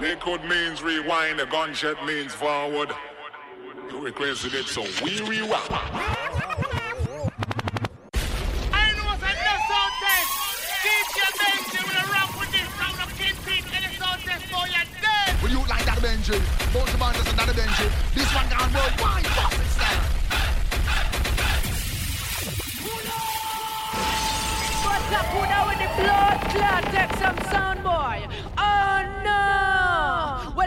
Liquid means rewind, the gunshot means forward. You requested it, so we rewind. Benji. Both the bandits and the Benji. This one gone worldwide. Bust style. What's up, Puna with the blood clot? Take some sound boy. Oh no!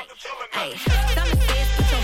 Hey, hey. Some say put your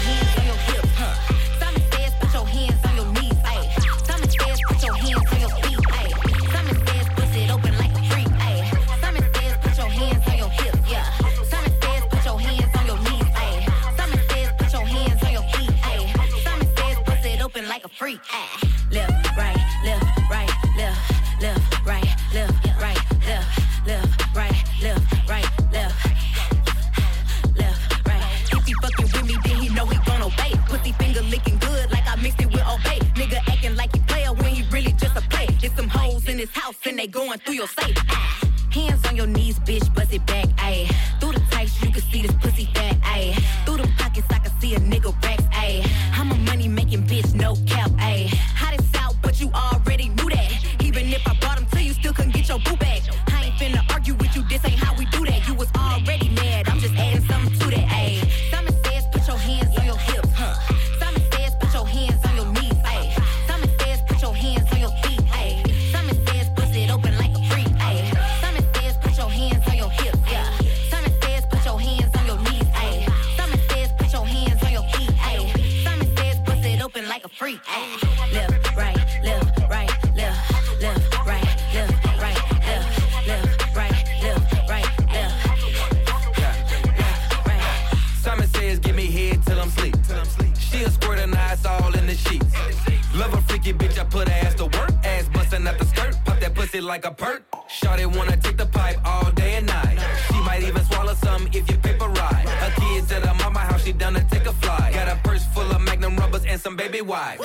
why.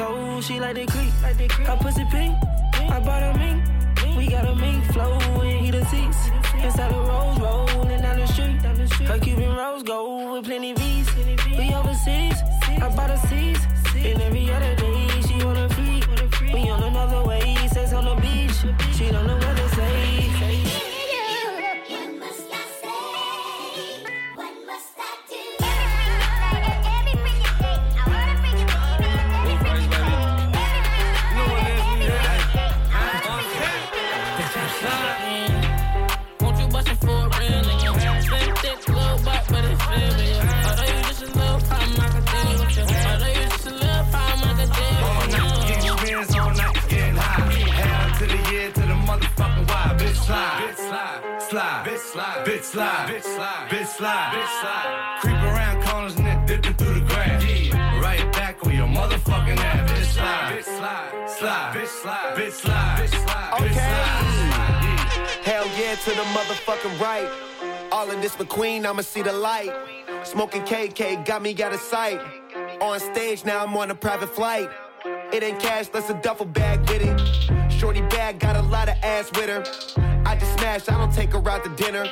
Got a pink toe, she like the creep. Her pussy pink, bitch slide, bitch slide, bitch slide, bitch slide. Creep around corners and then dipping through the grass. Yeah. Right back on your motherfucking ass. Bitch slide, bitch slide, slide, bitch slide, bitch slide, bitch slide. Okay. Bitch Hell yeah to the motherfucking right. All of this McQueen, I'ma see the light. Smoking KK got me out of sight. On stage now, I'm on a private flight. It ain't cash, that's a duffel bag with it. Shorty bag got a lot of ass with her. I just smash, I don't take her out to dinner.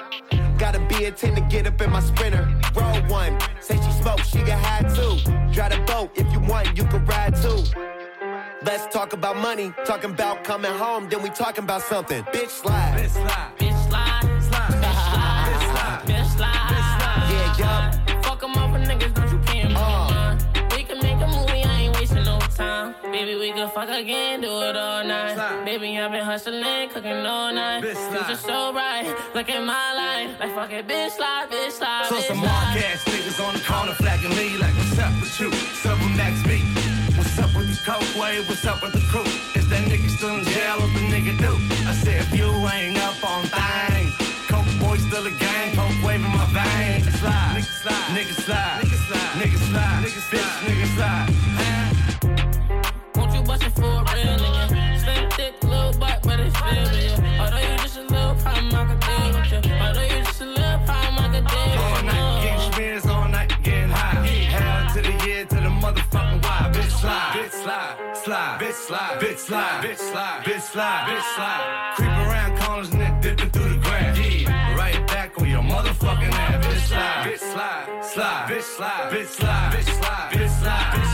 Gotta be a 10 to get up in my sprinter. Roll one, say she smoke, she can high too. Drive the boat, if you want, you can ride too. Let's talk about money, talking about coming home, then we talking about something. Bitch slide. Bitch slide. Baby, we can fuck again, do it all night. Baby, I've been hustling, cooking all night. Bitch slide. Future so right. look at my life. Like fuck it, bitch slide, bitch slide, So bitch some mark ass niggas on the corner flagging me like what's up with you? Several next beat. What's up with the coke wave? What's up with the crew? Is that nigga still in jail? What the nigga do? I said if you ain't up on things, coke boy still a gang, coke wave in my veins. Nigga slide, nigga slide, nigga slide, nigga slide, nigga slide, nigga slide, bitch, nigga slide. You it for real nigga? Slim thick, little butt, but it's still real. Although you just a little problem, I could deal with you. Although you just a little problem, I could deal All night getting you. spins, all night getting high. Hell to the year, to the motherfucking why. Bitch slide, bitch slide, slide, bitch slide, bitch slide, bitch slide, bitch slide, bitch slide. Creep around corners then dipping through the grass. Yeah, right back on your motherfucking ass. Bitch slide, bitch slide, slide, bitch slide, bitch slide, bitch slide, bitch slide.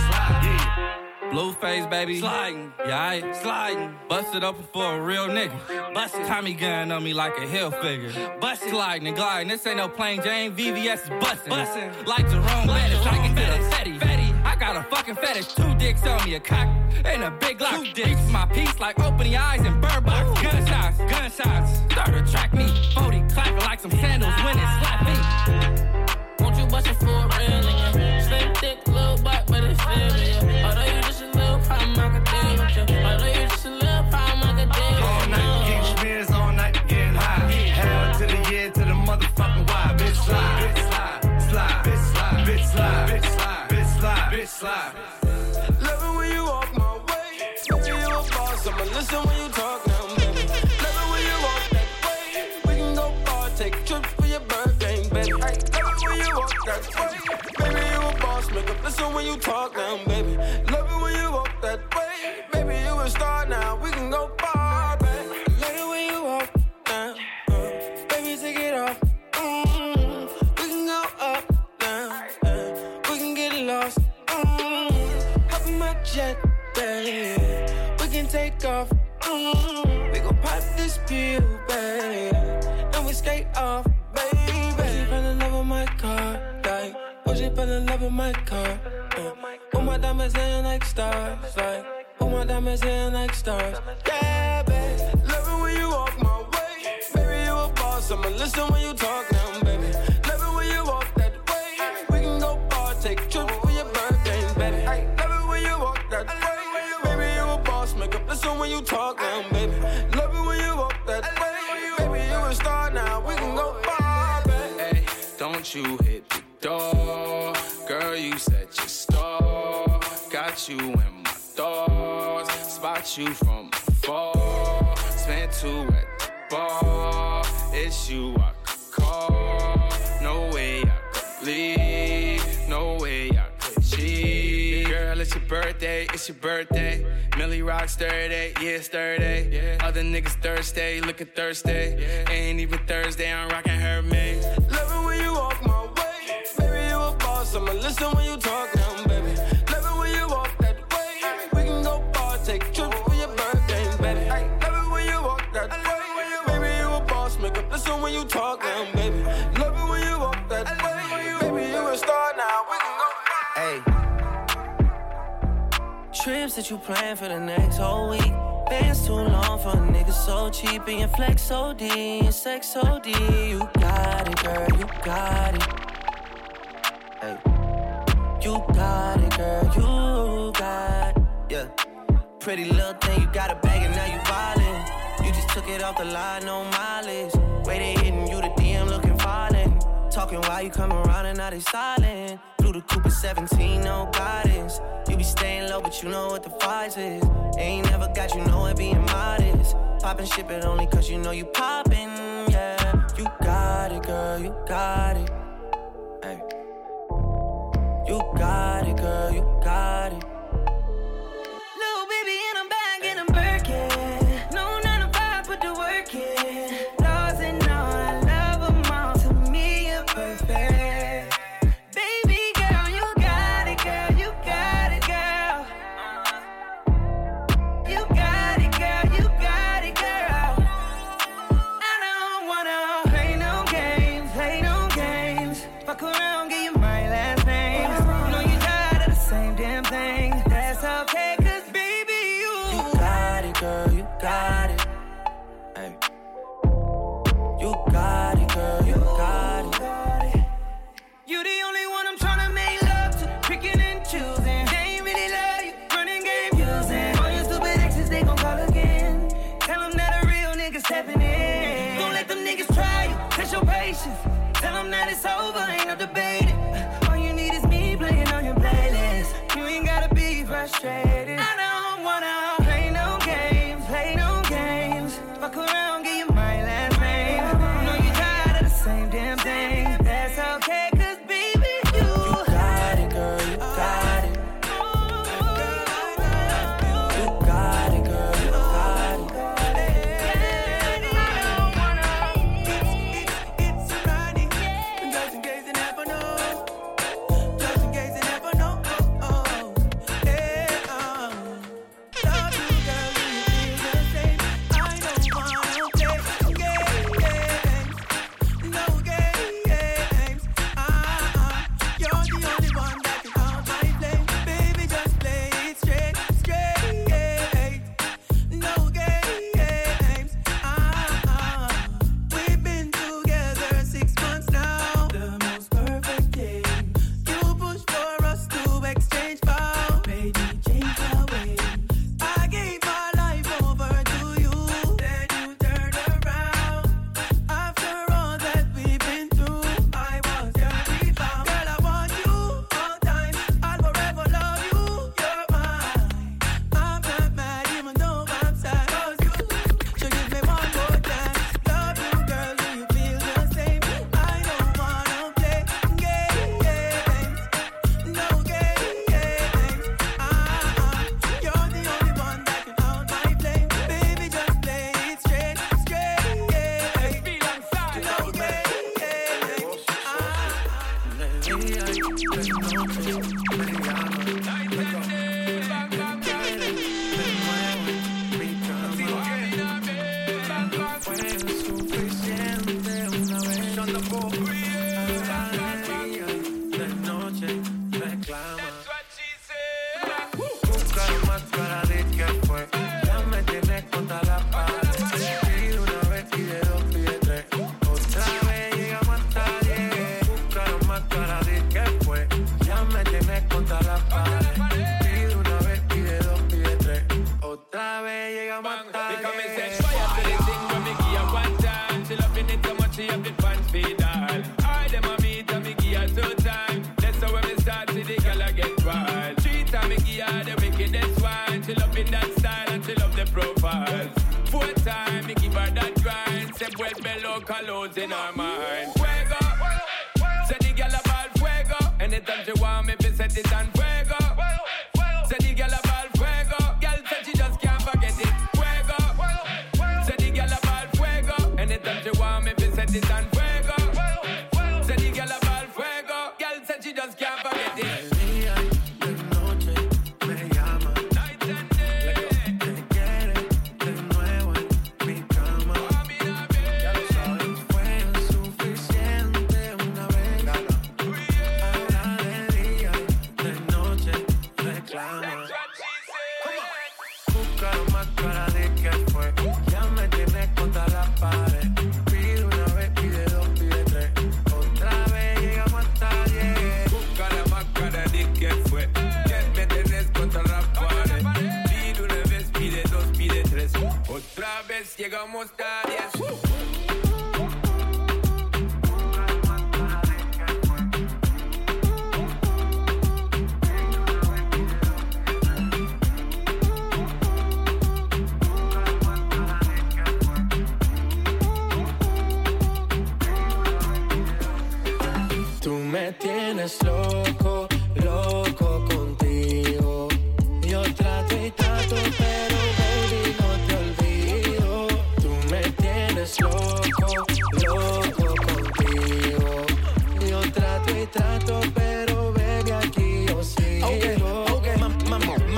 Yeah. Blueface, baby. Sliding. Yeah, I sliding. Bust it open for a real nigga. Bust it. Tommy gun on me like a Hilfiger. Bust it. Sliding and gliding. This ain't no plain Jane. VVS is busting. Busting. Like Jerome Bettis. I can get a fetty. Fetty. I got a fucking fetish. Two dicks on me, a cock and a big lock. Two dicks. my piece like open the eyes and bird box. Gunshots. Gunshots. Start to track me. 40 clapping like some sandals when it slap me. Won't you bust it for a real now, baby. 17, no guidance. You be staying low, but you know what the price is. Ain't never got you know it being modest. Poppin' shit, but only cause you know you poppin', yeah. You got it, girl, you got it. Hey. You got it.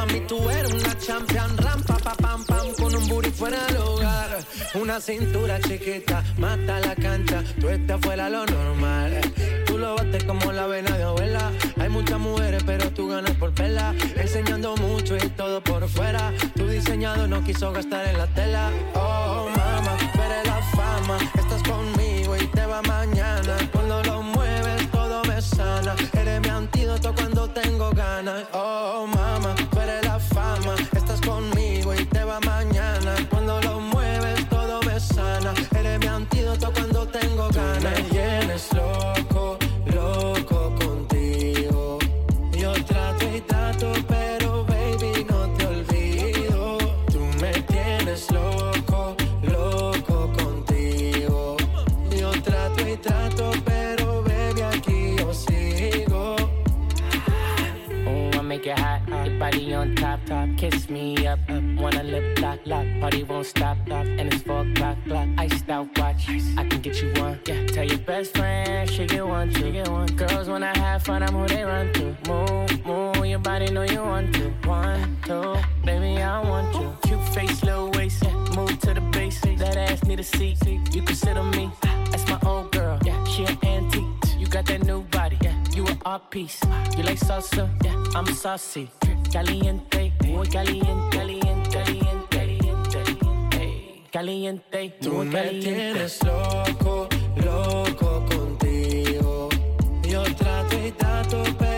Mami, tú eres una champion, rampa, pa, pam, pam, con un booty fuera del hogar. Una cintura chiquita, mata la cancha, tú estás fuera lo normal. Tú lo bates como la vena de abuela. Hay muchas mujeres, pero tú ganas por pela. Enseñando mucho y todo por fuera. Tu diseñado no quiso gastar en la tela. Oh, mama, tú eres la fama. Estás conmigo y te va mañana. Cuando lo mueves, todo me sana. Eres mi antídoto cuando tengo ganas. Oh, mama, mañana. Cuando lo mueves, todo me sana. Eres mi antídoto cuando tengo ganas. me tienes loco, loco contigo. Yo trato y trato, pero baby no te olvido. Tú me tienes loco, loco contigo. Yo trato y trato, pero baby aquí yo sigo. Ooh, I make it hot, your body on top, top. Kiss me up, lip lock, lock. Party won't stop, stop. And it's four o'clock, clock. Iced out watch, I can get you one. Yeah, tell your best friend she get one, she get one. Girls when I have fun, I'm who they run to. Move, move, your body know you want to. One, two, baby I want you. Cute face, little waist. Move to the base, that ass need a seat. You can sit on me, that's my old girl. Yeah, she an antique. You got that new body, yeah. You an art piece. You like salsa, yeah. I'm saucy. Caliente, muy caliente, caliente, caliente, Tú muy me tienes loco, loco contigo. Yo trato y trato, pero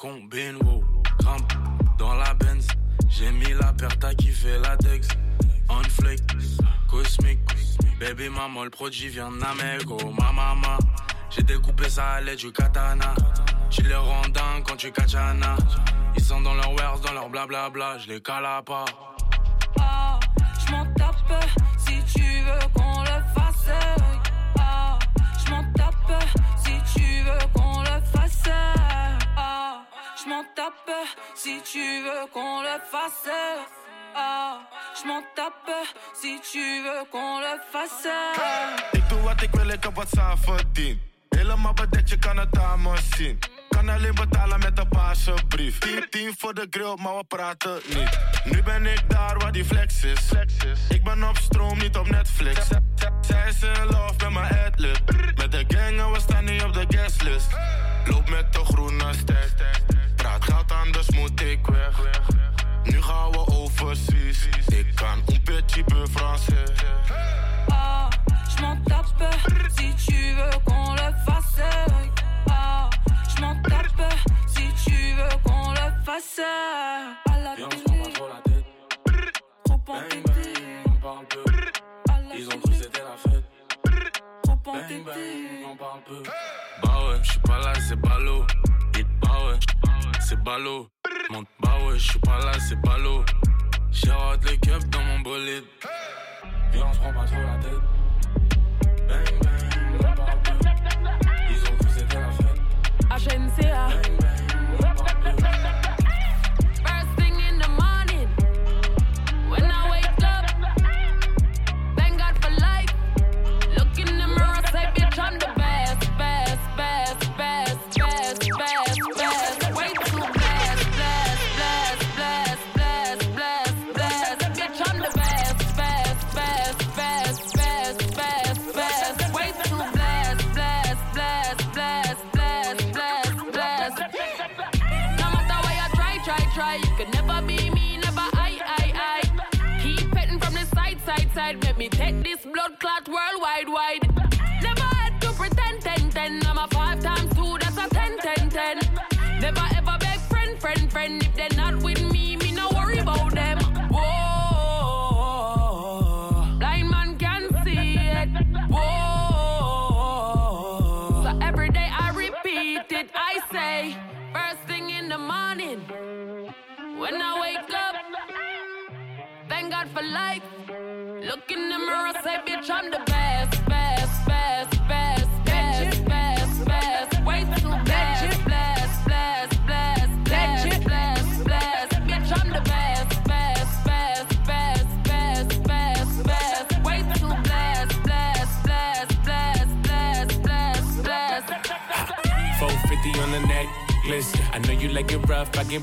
combine, wow. Grimpe dans la Benz. J'ai mis la paire, t'as kiffé la Dex. On flick, cosmique. Baby maman, le produit vient oh ma maman. J'ai découpé ça à l'aide du katana. Tu les rends dingues quand tu kachana. Ils sont dans leur wares, dans leur blablabla, je les cala pas. Ah, je m'en tape si tu veux qu'on le fasse. Tape si tu veux qu'on le fasse. Ah, je m'en tape si tu veux qu'on le fasse. Ik doe wat ik wil, ik heb wat zelf verdiend. Helemaal bedekt, je kan het aan me zien. Kan alleen betalen met een paarse brief. 10, 10 voor de grill, maar we praten niet. Nu ben ik daar waar die flex is. Ik ben op stroom, niet op Netflix. Zij is in love met mijn adlib. Met de gang en we staan niet op de guestlist. Loop met de groene ster. Moet ik weg. Nu gaan we overseas. Ik kan un petit peu français. Ah, je m'en tape si tu veux qu'on le fasse. Ah, je m'en tape si tu veux qu'on le fasse. À la télé, trop entêté. On parle peu. Ils ont cru que c'était la fête. Trop Bang bang, on parle peu. Bah ouais, j'suis pas là, c'est ballot. Bah ouais, c'est ballot. Monte, bah ouais, j'suis pas là, c'est ballot. J'ai hâte les keufs dans mon bolide. Viens, on se prend pas trop la tête. Ils ont. Agencia. Take this blood clot worldwide, wide. For life. Look in the mirror, say, bitch, I'm the best, best, best, best, best, best, best. Way too blessed, blessed, blessed, blessed, blessed, blessed, blessed. Bitch, I'm the best, best, best, best, best, best, best. Way too blessed, blessed, blessed, blessed, blessed, blessed, blessed. 450 on the necklace. I know you like it rough, I get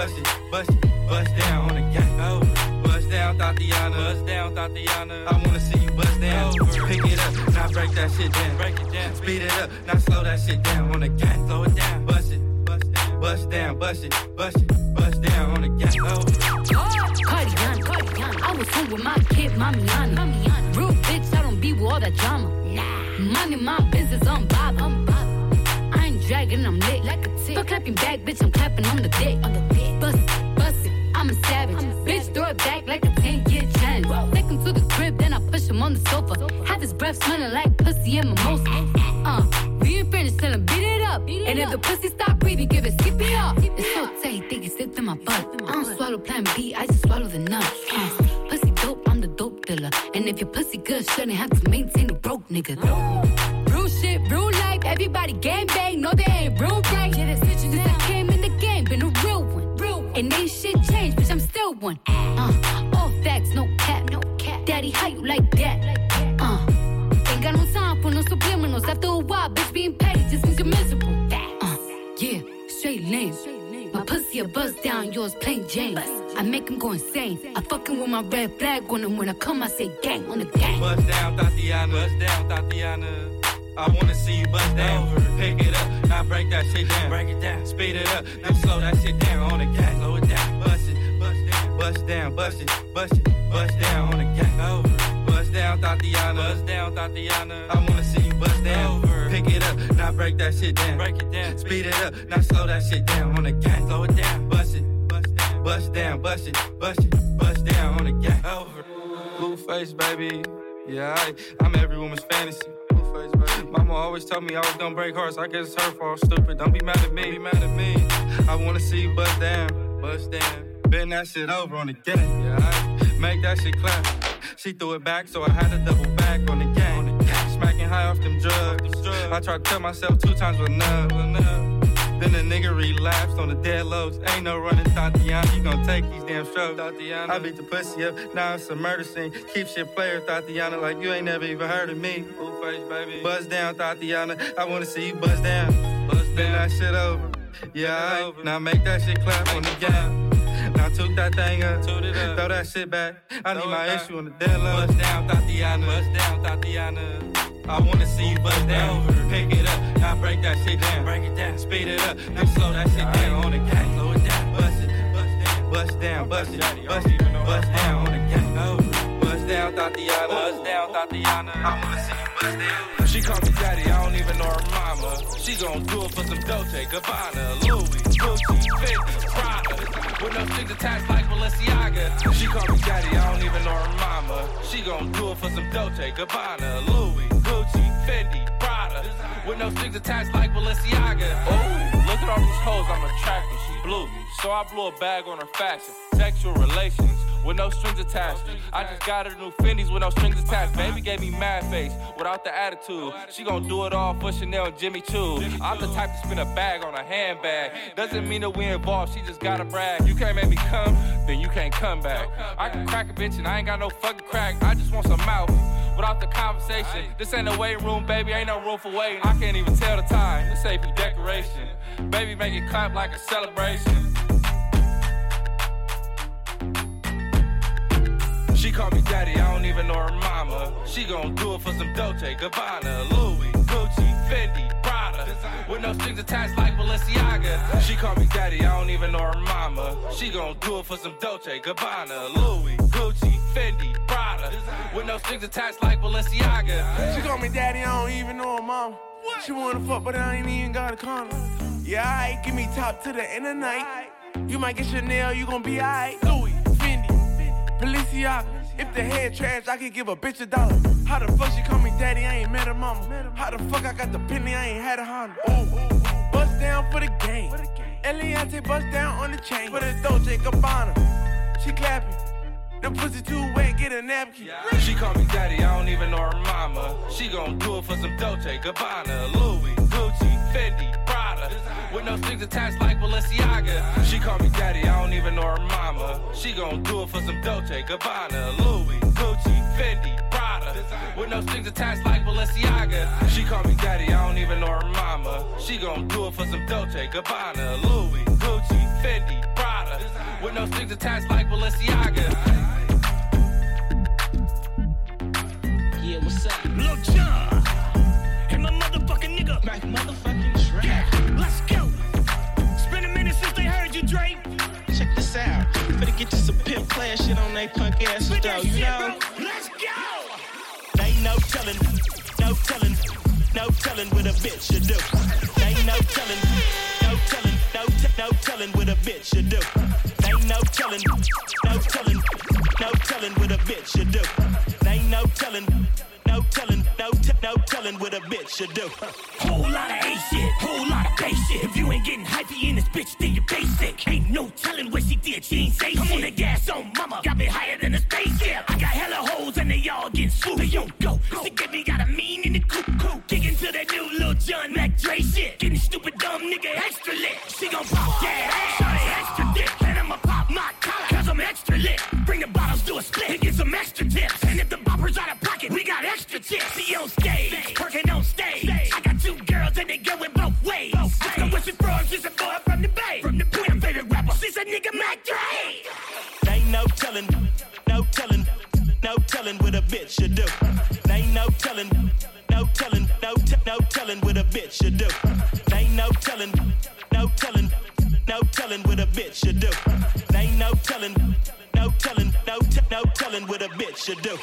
bust it, bust it, bust down on the gas. Bust down, Thotiana. Bust down, Thotiana. I wanna see you bust down. Pick it up, now break that shit down. Break it down, speed it up, now slow that shit down on the gas. Slow it down, bust it, bust down, bust it, bust it, bust down on the gas. Cardigan, Cardigan. I was home with my kid, Mamiana. Mamiana. Real bitch, I don't be with all that drama. Nah. Money, my business, I'm bob. I'm bob. I ain't dragging, I'm lit. Like a tick. Fuck clapping back, bitch, I'm clapping on the dick. On the dick. Bust it, bust it, I'm a savage. bitch, throw it back like a 10 year challenge. Take him to the crib, then I push him on the sofa. Have his breath smelling like pussy and mimosa. Uh, we ain't finished, tell him beat it up. and if the pussy stop breathing, give it skip it up. It's so tight, think it's slipped in my butt. I don't swallow plan B, I just swallow the nut. Uh, pussy dope, I'm the dope dealer. And if your pussy good, shouldn't have to maintain a broke nigga. Real shit, real life, everybody gang bang, no they ain't real. And ain't shit changed, bitch, I'm still one. Uh, all facts, no cap, no cap. Daddy, how you like that? Uh, ain't got no time for no subliminals. After a while, bitch, being petty just you're miserable. Uh, yeah, straight lame. My pussy a buzz down, yours plain Jane. I make him go insane. I fucking with my red flag on him when I come, I say gang on the gang. Bust down, Thotiana. Bust down, Thotiana. I wanna see you bust down. Pick it up, now break that shit down. Break it down, speed it up, now slow that shit down on the gas. Slow it down, bust it, bust down, bust down, bust it, bust it, bust down on the gas. Bust down, Thotiana. Bust down, Thotiana. I wanna see you bust down. Pick it up, now break that shit down. Break it down, speed it up, now slow that shit down on the gas. Slow it down, bust it, bust down, bust down, bust it, bust it, bust down on the gas. Blueface, baby. Yeah, I, I'm every woman's fantasy. Mama always told me I was gonna break hearts. I guess it's her fault. Stupid. Don't be mad at me. Be mad at me. I wanna see you bust down, bust down. Bend that shit over on the gas. Yeah, make that shit clap. She threw it back, so I had to double back on the gang. Smacking high off them drugs. I tried to tell myself two times was enough. Then the nigga relapsed on the dead lows. Ain't no running, Thotiana. You gon' take these damn strokes, Thotiana. I beat the pussy up, now it's a murder scene. Keep shit player, Thotiana, like you ain't never even heard of me. Blueface, baby. Buzz down, Thotiana. I wanna see you buzz down. Buzz down. that shit over. Yeah, alright. Now make that shit clap on the gang. Now took that thing up, throw that shit back. I need my issue on the dead low. Bust down, Thotiana. Bust down, Thotiana. I wanna see you bust down. Pick it up, now break that shit down. Break it down, speed it up, now slow that shit down on the gas. Slow it down, bust it, bust down, bust it, bust it, bust down on the gas. Bust down, Thotiana. Bust down, Thotiana. I wanna see you bust down. She call me daddy, I don't even know her mama. She gon' do it for some Dolce, Gabbana, Louis, Gucci, Fendi, Prada. With no strings attached like Balenciaga. She call me daddy, I don't even know her mama. She gon' do it for some Dolce, Gabbana, Louis, Fendi, With no strings attached like Balenciaga. Oh, look at all these hoes I'm attracted. She blew me, so I blew a bag on her fashion. Sexual relations with no strings attached. I just got her new Fendi's with no strings attached. Baby gave me mad face without the attitude. She gon' do it all for Chanel and Jimmy Choo. I'm the type to spin a bag on a handbag. Doesn't mean that we involved, she just gotta brag. You can't make me come, then you can't come back. I can crack a bitch and I ain't got no fucking crack. I just want some mouth without the conversation. This ain't a waiting room, baby, ain't no room for waiting. I can't even tell the time. This for decoration. Baby, make it clap like a celebration. She call me daddy, I don't even know her mama. She gon' do it for some Dolce, Gabbana, Louis, Gucci, Fendi, Prada. With no strings attached like Balenciaga. She call me daddy, I don't even know her mama. She gon' do it for some Dolce, Gabbana, Louis, Gucci, Fendi, Prada. With no strings attached like Balenciaga. She call me daddy, I don't even know her mom. She wanna fuck, but I ain't even got a condom. Yeah, alright, give me top to the end of the night. You might get Chanel, you gon' be alright. Louis, Fendi, Balenciaga. If the head trash, I could give a bitch a dollar. How the fuck she call me daddy? I ain't met her mama. How the fuck I got the penny? I ain't had a Honda. Ooh, bust down for the game. Eliante bust down on the chain. For the Dolce Gabbana. She clapping. Them pussy too wet, get a napkin. She call me daddy, I don't even know her mama. She gon' do it for some Dolce, Gabbana, Louis, Gucci, Fendi, Prada. With no strings attached like Balenciaga. She call me daddy, I don't even know her mama. She gon' do it for some Dolce, Gabbana, Louis, Gucci, Fendi, Prada. With no strings attached like Balenciaga. She call me daddy, I don't even know her mama. She gon' do it for some Dolce, Gabbana, Louis, Gucci, Fendi. With no strings attached like Balenciaga. Yeah, what's up? Lil Jon. And my motherfucking nigga. My motherfucking Drake. Yeah, let's go. It's been a minute since they heard you, Drake. Check this out. Better get you some pimp player shit on they punk ass though, you shit, know? bro. Let's go. Ain't no telling, no telling, no telling what a bitch should do. Ain't no telling, no telling, no t- no telling what a bitch should do. No telling, no telling, no telling what a bitch should do. Ain't no telling, no telling, no t- no telling what a bitch should do. Whole lot of A shit, whole lot of bass shit. If you ain't getting hypey in this bitch, then you're basic. Ain't no telling what she did, she ain't say I'm on the gas on mama, got me higher than a spaceship. I got hella hoes and they all getting swooped. They don't go, she get me got a mean in the coop. Kicking to that new little John Mac Dre shit. Getting stupid dumb nigga extra lit. She gon' pop that ass, and get some extra tips. And if the bopper's out of pocket, we got extra tips. See on stage, working on stage. I got two girls and they going both ways. Let's go with some frogs, she's a boy from the bay. From the Queen, I'm favorite rapper, she's a nigga Mac Dre. Ain't no telling, no telling, no telling what a bitch should do. Ain't no telling, no telling, no t- no telling what a bitch should do. Ain't no telling, no telling, no telling what a bitch should do. What a bitch should do.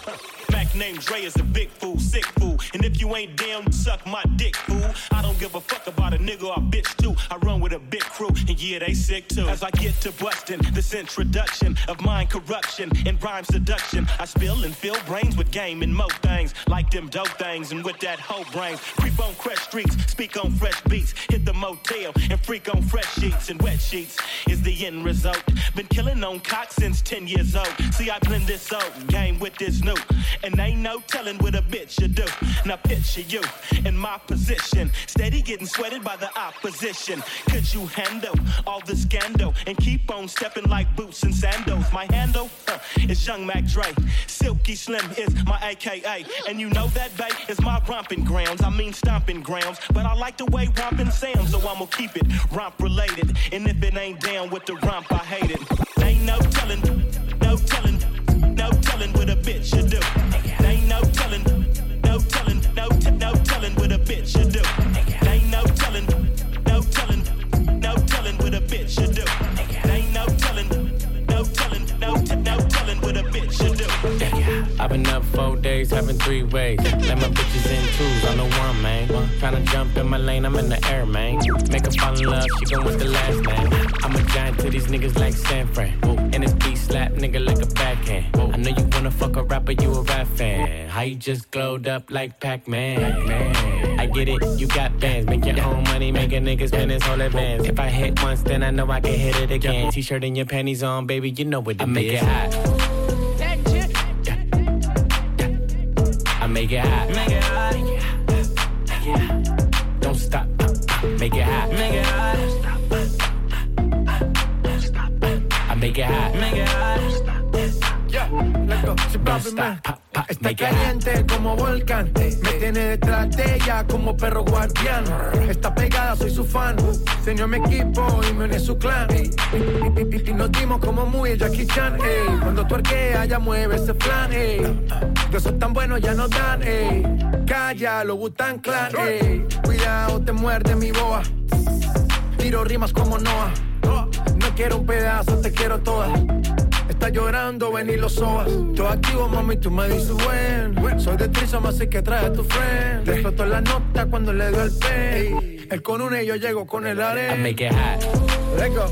Mac named Dre is a big fool, sick fool. And if you ain't down, suck my dick, fool. I don't give a fuck about a nigga or bitch too. I run with a big crew, and yeah, they sick too. As I get to busting this introduction of mind corruption and rhyme seduction, I spill and fill brains with game and mo things like them dope things. And with that whole brains, creep on fresh streets, speak on fresh beats, hit the motel and freak on fresh sheets and wet sheets is the end result. Been killing on cock since 10 years old. See, I blend this old game with this new, and ain't no telling what a bitch should do. Now picture you in my position, steady getting by the opposition. Could you handle all the scandal and keep on stepping like boots and sandals? My handle uh, is Young Mac Dre. Silky Slim is my AKA, and you know that bay is my romping grounds. I mean stomping grounds, but I like the way romping sounds, so I'ma keep it romp related. And if it ain't down with the romp, I hate it. Ain't no telling, no telling, no telling what a bitch should do. Ain't no telling, no telling, no t- no telling what a bitch should do. I've been up four days, having three ways. Let my bitches in twos on the one, man. Tryna jump in my lane, I'm in the air, man. Make her fall in love, she gon' want the last name. I'm a giant to these niggas like San Fran. And this beat slap nigga like a backhand. I know you wanna fuck a rapper, you a rap fan. How you just glowed up like Pac-Man? Man. I get it, you got bands. Make your own money, make a nigga spend his whole advance. If I hit once, then I know I can hit it again. T-shirt and your panties on, baby, you know what it I make it hot. Make it hot. Make it hot. Don't stop. Make it hot. Make it hot. I make it hot. Make it hot. Don't stop. Está caliente como volcán. Me tiene detrás de ella como perro guardián. Está pegada, soy su fan. Se unió a mi equipo y me une su clan. Y, nos dimos como muy Jackie Chan. ey. Cuando tuerquea, ya mueve ese flan. ey. De esos tan buenos ya no dan. ey. Calla, lo Butan Clan. ey. Cuidado, te muerde mi boa. Tiro rimas como Noah. No quiero un pedazo, te quiero toda. Está llorando, ven y lo sobas. Yo activo, mami, tú me dices buen. Soy de Trisom, así que trae a tu friend. Te la nota cuando le doy el pay. Él con una y yo llego con el arena. I make it hot. Let go.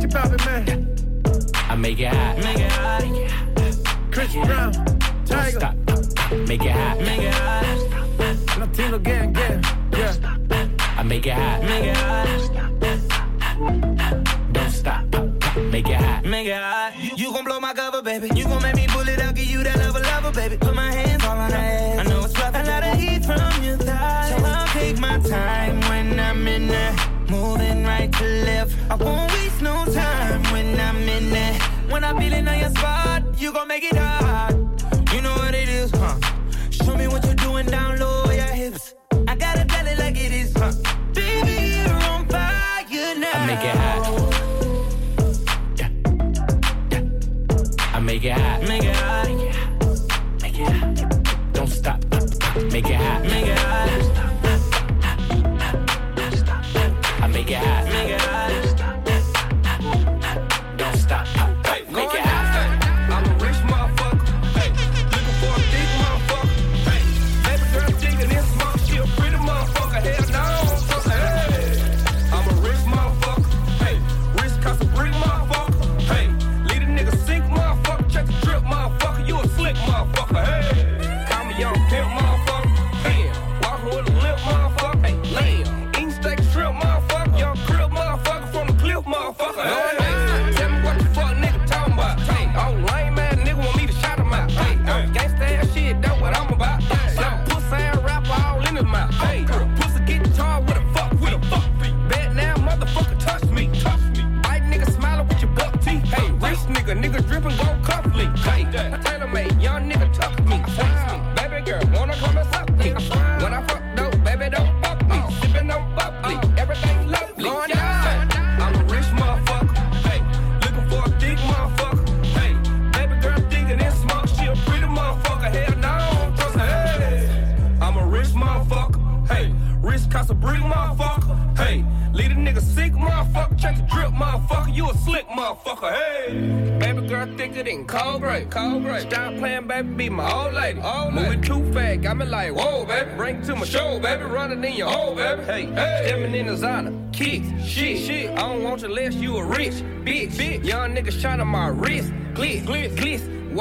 Keep poppin', man. I make it hot. Make it hot. Chris Brown. Tiger. Stop. Make it hot. Make it hot. Latino gang, gang. Yeah. I make it hot. Make it hot. Don't stop. Make it hot. Make it hot. You gon' blow my cover, baby. You gon' make me pull it out, give you that level, level, baby. Put my hands all on that. I know it's rough. A lot of heat from your thighs. So I'll take my time when I'm in there. Moving right to left. I won't waste no time when I'm in there. When I'm feeling on your spot, you gon' make it hot.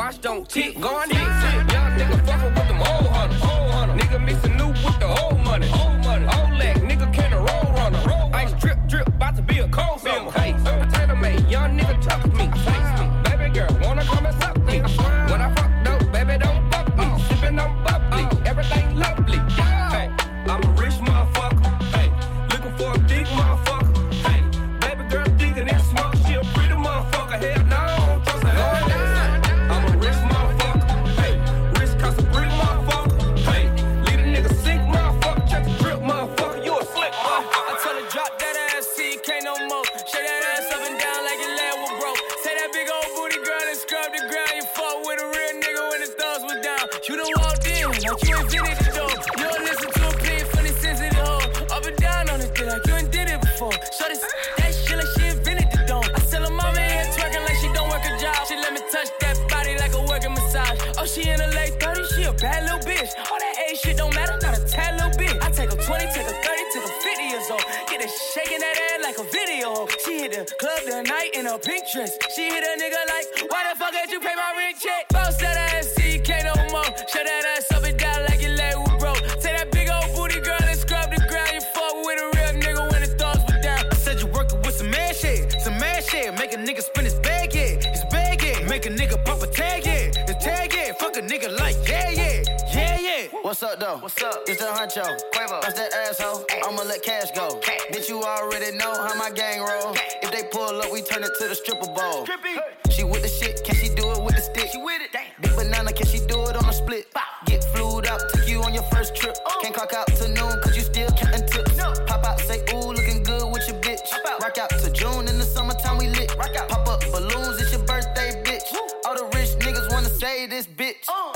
Watch don't tick. Going Oh, she in her late 30s, she a bad little bitch. All that age shit don't matter, not a tad little bit. I take a 20, take a 30, take a 50 years old. Get her shaking that ass like a video. She hit the club tonight in a pink dress. She hit a nigga like, why the fuck did you pay my rent check? Bounce that ass, What's up, though? What's up? It's the honcho. Quavo. That's that asshole. I'ma let cash go. Bitch, you already know how my gang roll. If they pull up, we turn it to the stripper bowl. She with the shit, can she do it with the stick? She with it. Damn. Big banana, can she do it on a split? Get flued up, took you on your first trip. Oh. Can't clock out to noon, cause you still counting tips. Pop out, say, ooh, looking good with your bitch. Rock out to June in the summertime, we lit. Rock out. Pop up balloons, it's your birthday, bitch. All the rich niggas wanna say this bitch. Bounce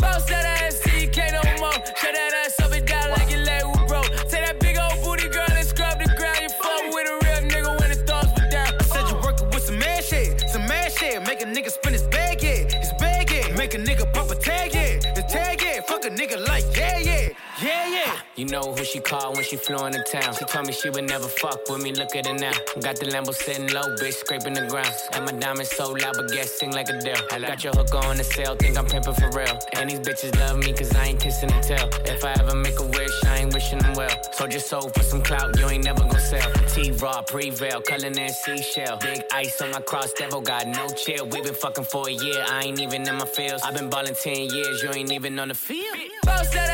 You know who she called when she flew into town. She told me she would never fuck with me, look at her now. Got the Lambo sitting low, bitch, scraping the ground. And my diamonds so loud, but gas sing like a Dell. I got your hooker on the sale, think I'm pimping for real. And these bitches love me, cause I ain't kissing and tell. If I ever make a wish, I ain't wishing them well. So just sold for some clout, you ain't never gonna sell. T-Raw, Prevail, Cullen and Seashell. Big ice on my cross, devil got no chill. We been fucking for a year, I ain't even in my feels. i been ballin' 10 years, you ain't even on the field. Bounce that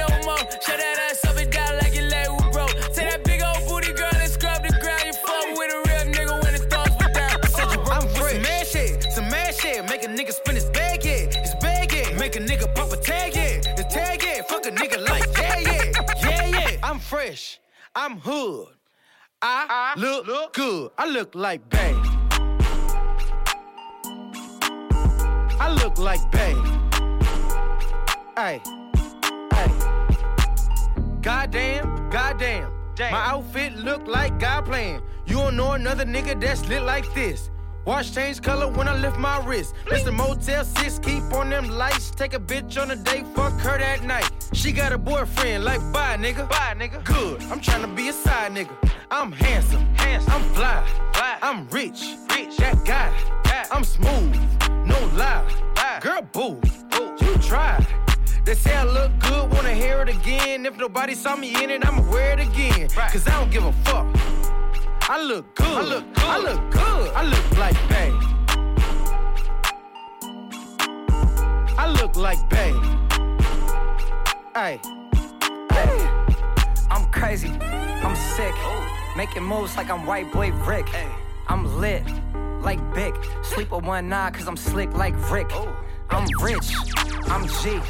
no more. Shut that ass up and down like your leg was broke. Say that big old booty girl and scrub the ground. You fuck with a real nigga when the thoughts were down. Said you broke with some mad shit, some mad shit. Make a nigga spin his bag, yeah. His bag, yeah. Make a nigga pop a tag, yeah. His tag, yeah. Fuck a nigga like, yeah, yeah. Yeah, yeah. I'm fresh. I'm hood. I, look, good. I look like bae. I look like bae. Hey, Goddamn, goddamn. My outfit look like God playing. You don't know another nigga that's lit like this. Watch change color when I lift my wrist. The Motel 6, keep on them lights. Take a bitch on a date, fuck her that night. She got a boyfriend, like bye nigga. Bye nigga. Good, I'm trying to be a side nigga. I'm handsome, handsome. I'm fly, fly. I'm rich, rich. That guy, I'm smooth, no lie. Girl, boo, again. If nobody saw me in it, I'ma wear it again. Cause I don't give a fuck. I look good. I look good. I look good. I look like Bay. I look like Bay. Hey. I'm crazy, I'm sick. Oh. Making moves like I'm white boy Rick. I'm lit, like Big. Sleep with one eye cause I'm slick like Rick. Oh. I'm rich, I'm G.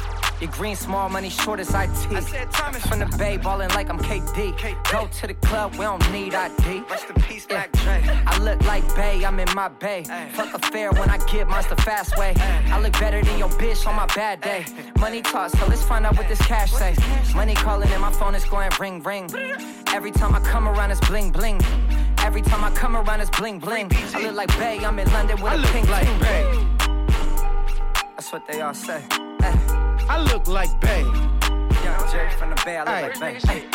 Your green small money short as IT. I said Thomas. From the bay ballin' like I'm KD. Go to the club, we don't need ID. Rest in peace, yeah. I look like Bay, I'm in my bay. Fuck a fair when I get monster fast way. I look better than your bitch on my bad day. Money talks, so let's find out what this cash say. Money calling and my phone is going ring ring. Every time I come around, it's bling bling. Every time I come around, it's bling bling. I look like Bay, I'm in London with I a pink like. Bay. That's what they all say. Eh. I look like Bay. Young Jerry from the Bay, I look like Bay.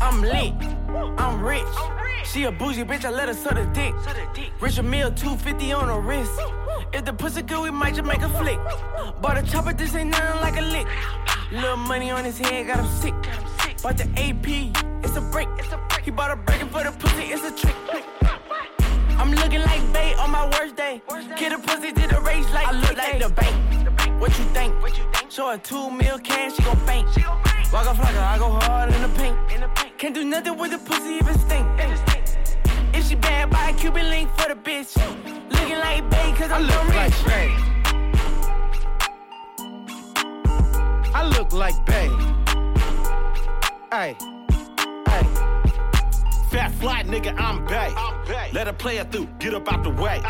I'm lit. I'm rich. She a bougie bitch, I let her suck the dick. Rich a meal, 250 on her wrist. If the pussy good, we might just make a flick. Bought a chopper, this ain't nothing like a lick. Little money on his head, got him sick. Bought the AP, it's a break. He bought a breaking for the pussy, it's a trick. I'm looking like bait on my worst day. Get a pussy to the race like I look like the bank. What you think? What you think? Show her two mil cash, she gon' faint. she Walk off like her, I go hard in the paint. Can't do nothing with the pussy even stink. If she bad, buy a Cuban link for the bitch. Looking like bait, cause I I'm look so rich. like Bay. I look like Bay. Hey. Fat fly nigga, I'm bae. Let a player through, get up out the, way.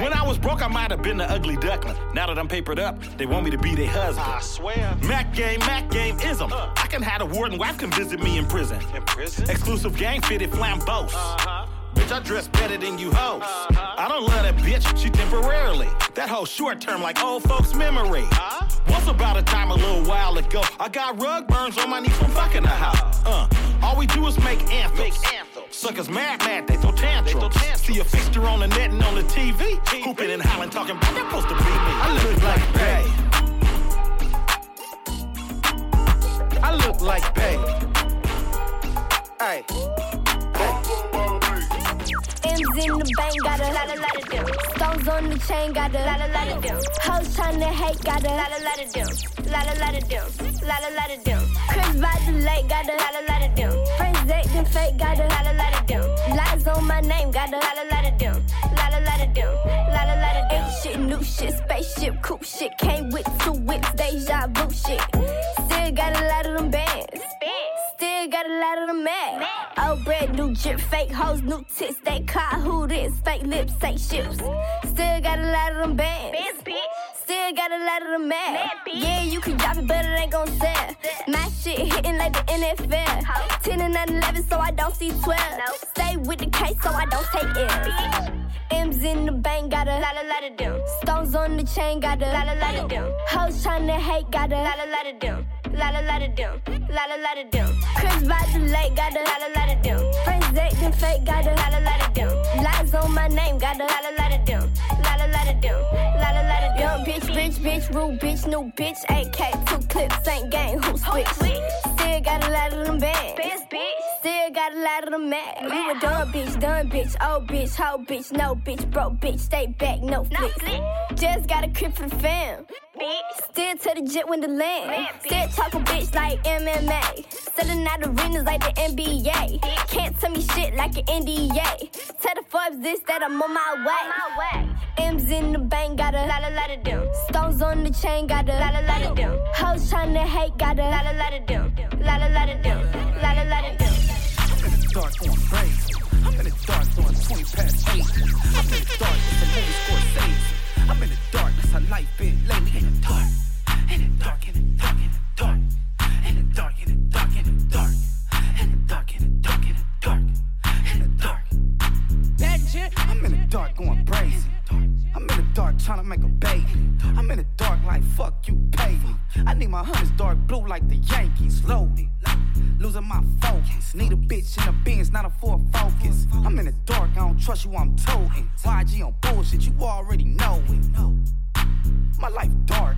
When I was broke, I might have been the ugly duckling. Now that I'm papered up, they want me to be their husband. I swear. Mac game, Mac game ism. Uh. I can have a warden wife come visit me in prison. In prison? Exclusive gang fitted flambeaus. Uh-huh. Bitch, I dress better than you hoes. I don't love that bitch, she temporarily. That whole short term like old folks' memory. huh Once about a time a little while ago, I got rug burns on my knees from fucking the house. Uh, all we do is make anthems. Suckers mad, mad, they throw tantrums. See a fixture on the net and on the TV. Hooping and hollering, talking about that supposed to be me. I look like Bay. I look like Bay. Hey. M's in the bank, got a lot, a lot of them. Stones on the chain, got a lot, a lot of them. Hoes tryna hate, got a lot, a lot of them. Lot, a lot of them. Lot, a lot of them. Chris by the lake, got a lot, a lot of them. Friends acting fake, got a lot, a lot of them. Lies on my name, got a lot, a lot of them. Lot, a lot of them. Lot, a lot of them. Shit, new shit, spaceship, coupe shit. Came with two whips, deja vu shit. Still got a lot of them bands. Still got a lot of them mad. Old oh, bread, new drip, fake hoes, new tits. They caught who this? Fake lips, fake ships. Still got a lot of them bands. Still got a lot of them mad. Yeah, you can drop it, but it ain't gon' sell. My shit hitting like the NFL. 10 and 9 11, so I don't see 12. Stay with the case, so I don't take L's. M's in the bank, got a lot, a lot of them. Stones on the chain, got a lot, a lot of them. Hoes tryna hate, got a lot, lot of them. Lot, lot of them. Lot, lot of them. Chris by the lake, got a lot, a lot of them. Friends acting fake, got a lot, a lot of them. Lies on my name, got a lot, a lot of them. A lot of. Lot, of them. Bitch, bitch, bitch, rude bitch, new bitch. AK, two clips, ain't gang, who switch? Still got a lot of them bands. Still got a lot of them mad. You a dumb bitch, dumb bitch, old bitch, hoe bitch, no bitch, broke bitch, stay back, no flicks. Just got a crib for the fam. Still to the jet when the land. Still talk a bitch like MMA. Selling out arenas like the NBA. Can't tell me shit like an NDA. Tell the Forbes this that I'm on my way. M's in the bank, got a lot, a lot of them. Stones on the chain, got a lot, a lot of them. Hoes tryna hate, got a lot, a lot of them. Lot, a lot of them. Lot, a lot of them. I'm in the dark going crazy. I'm in the dark doing 20 past 8. I'm in the dark, it's a movie score saves. I'm in the dark, that's how life been lately. In the dark, in the dark, in the dark, in the dark. In the dark, in the dark, dark trying to make a baby. I'm in the dark like fuck you pay. I need my hunters dark blue like the Yankees. Loaded. Losing my focus. Need a bitch in a Benz, not a Ford Focus. I'm in the dark, I don't trust you, I'm toting. YG on bullshit, you already know it. My life dark.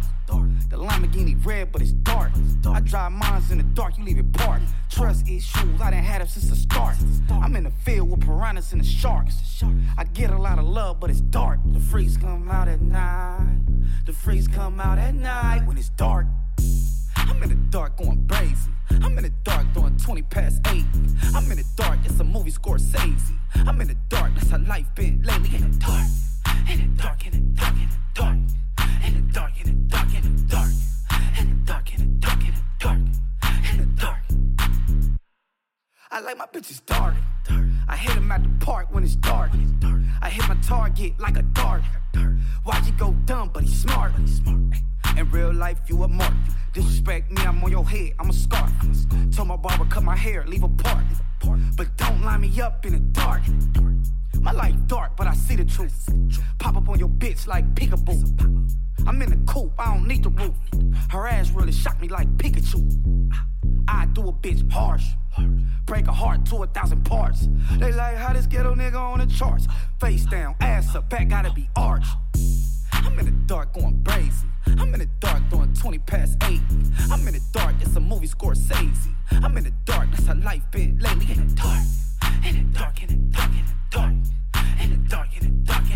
The Lamborghini red, but it's dark. I drive mines in the dark, you leave it parked. Trust issues, I done had them since the start. I'm in the field with piranhas and the sharks. I get a lot of love, but it's dark. The freaks come out at night. The freaks come out at night when it's dark. I'm in the dark going crazy. I'm in the dark doing 20 past 8. I'm in the dark, it's a movie Scorsese. I'm in the dark, that's how life been lately. In the dark, like my bitches dark. I hit 'em at the park when it's dark. I hit my target like a dart. Why'd you go dumb, but he's smart? In real life, you a mark. Disrespect me, I'm on your head, I'm a scar. Told my barber, cut my hair, leave a part. But don't line me up in the dark. My life dark, but I see the truth. Pop up on your bitch like peekaboo. I'm in the coop, I don't need the roof. Her ass really shocked me like Pikachu. I do a bitch harsh. Break a heart to a thousand parts. They like how this ghetto nigga on the charts. Face down, ass up, back gotta be arched. I'm in the dark going crazy. I'm in the dark doing 20 past 8. I'm in the dark, it's a movie Scorsese. I'm in the dark, that's how life been lately. In the dark, in the dark, in the dark, in the dark. In the dark, in the dark, in the dark.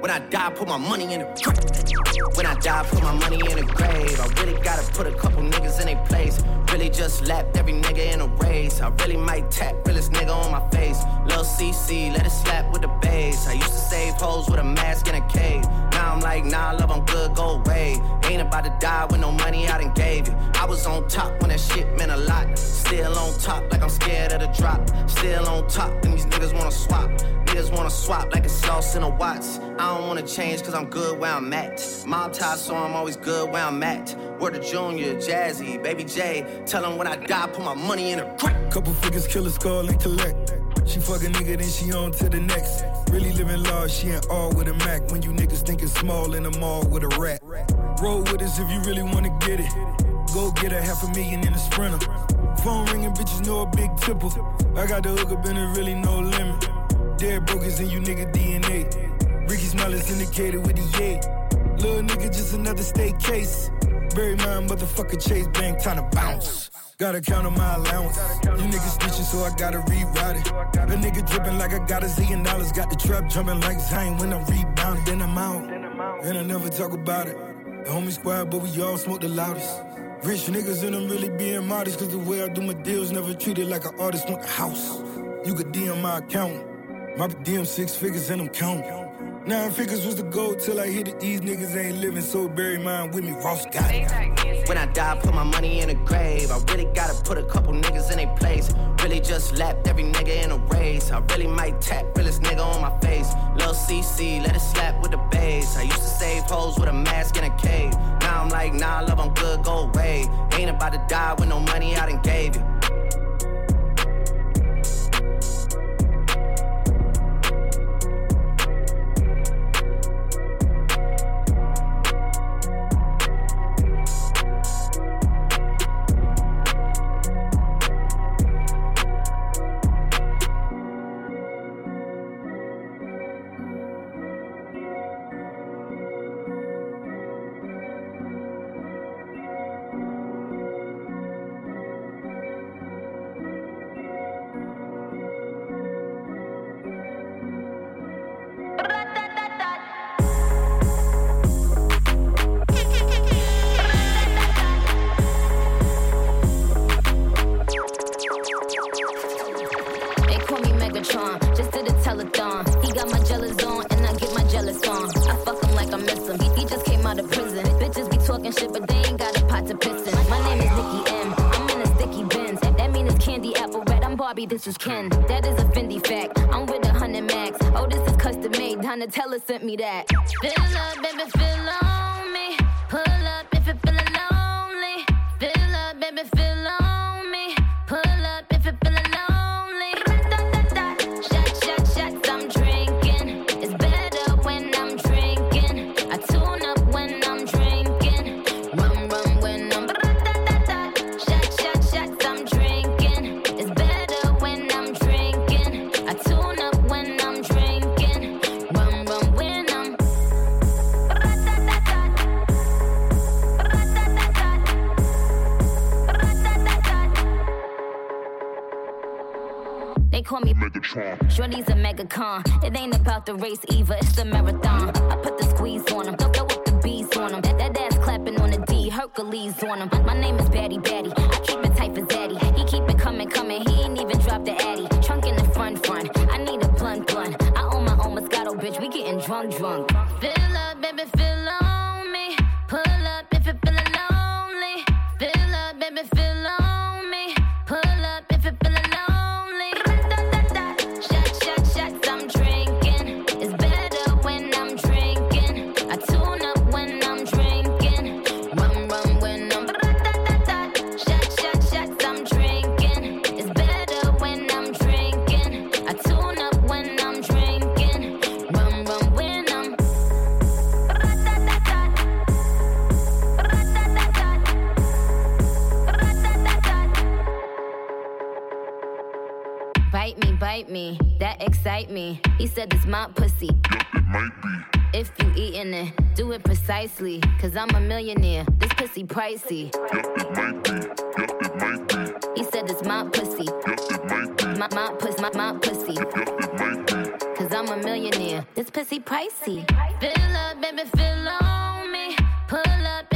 When I die, put my money in the. When I die, put my money in the grave. I really gotta put a couple niggas in their place. Really just lapped every nigga in a race. I really might tap realest nigga on my face. Lil CC, let it slap with the bass. I used to save hoes with a mask in a cave. Now I'm like, nah, love, I'm good, go away. Ain't about to die with no money I done gave you. I was on top when that shit meant a lot. Still on top, like I'm scared of the drop. Still on top, and these niggas wanna swap. Niggas wanna swap like it's sauce in a Watts. I don't wanna change cause I'm good where I'm at. Mob tie, so I'm always good where I'm at. Word to Junior, Jazzy, Baby J. Tell 'em when I die, put my money in a crack. Couple figures, kill a skull and collect. She fuck a nigga, then she on to the next. Really living large, she ain't all with a Mac. When you niggas thinking small in the mall with a rat. Roll with us if you really wanna get it. Go get a half a million in a sprinter. Phone ringing, bitches know a big tipple. I got the hook up and there really no limit. Dead broke is in you nigga DNA. Ricky Smile is indicated with the yay. Little nigga, just another state case. Bury my motherfucker Chase Bank, time to bounce. Gotta count on my allowance. You niggas snitching, so I gotta reroute it. The nigga dripping like I got a zillion dollars. Got the trap jumping like Zayn when I'm rebounding. Then I'm out, and I never talk about it. The homie squad, but we all smoke the loudest. Rich niggas and I'm really being modest, cause the way I do my deals never treated like an artist want a house. You could DM my account. My DM six figures and I'm counting. Nine figures was the goal till I hit it. These niggas ain't living, so bury mine with me. Ross got it. When I die, put my money in a grave. I really gotta put a couple niggas in their place. Really just lapped every nigga in a race. I really might tap realest nigga on my face. Lil CC, let it slap with the bass. I used to save hoes with a mask in a cave. Now I'm like, nah, love, I'm good, go away. Ain't about to die with no money I done gave you. Shorty's a megacon. It ain't about the race either, it's the marathon. I put the squeeze on him, throw with the bees on him. That, that ass clapping on the D, Hercules on him. My name is Batty Batty. I keep it tight for Zaddy. He keep it coming, coming. He ain't even dropped the Addy. Trunk in the front, front. I need a blunt, blunt. I own my own Moscato, bitch. We getting drunk, drunk. Fill up, baby, fill on excite me. He said it's my pussy. it might be. If you eating it, do it precisely. Cause I'm a millionaire, this pussy pricey. it might be. it might be. He said it's my pussy. it might be. My, my pussy, my, my pussy. it might be. Cause I'm a millionaire, this pussy pricey. Fill up, baby, fill on me. Pull up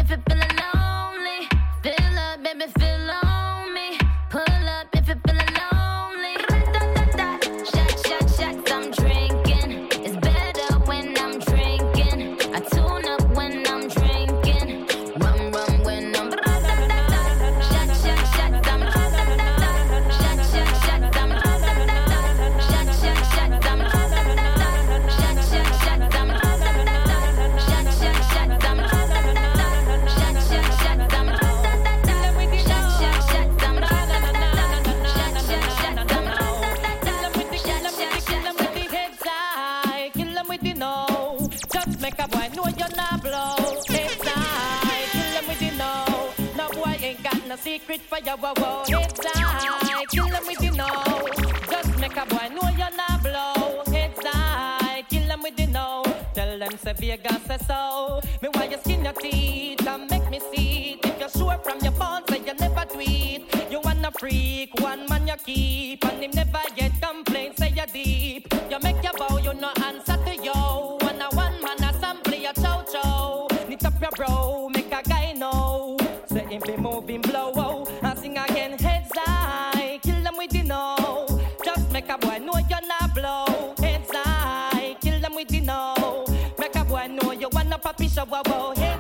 your wow wow. High, kill them with the no. Just make a boy know you're not blow. Heads high, kill them with the no. Tell them Vegas say so. With the know. Make a boy know you wanna puppy show, wow, wow.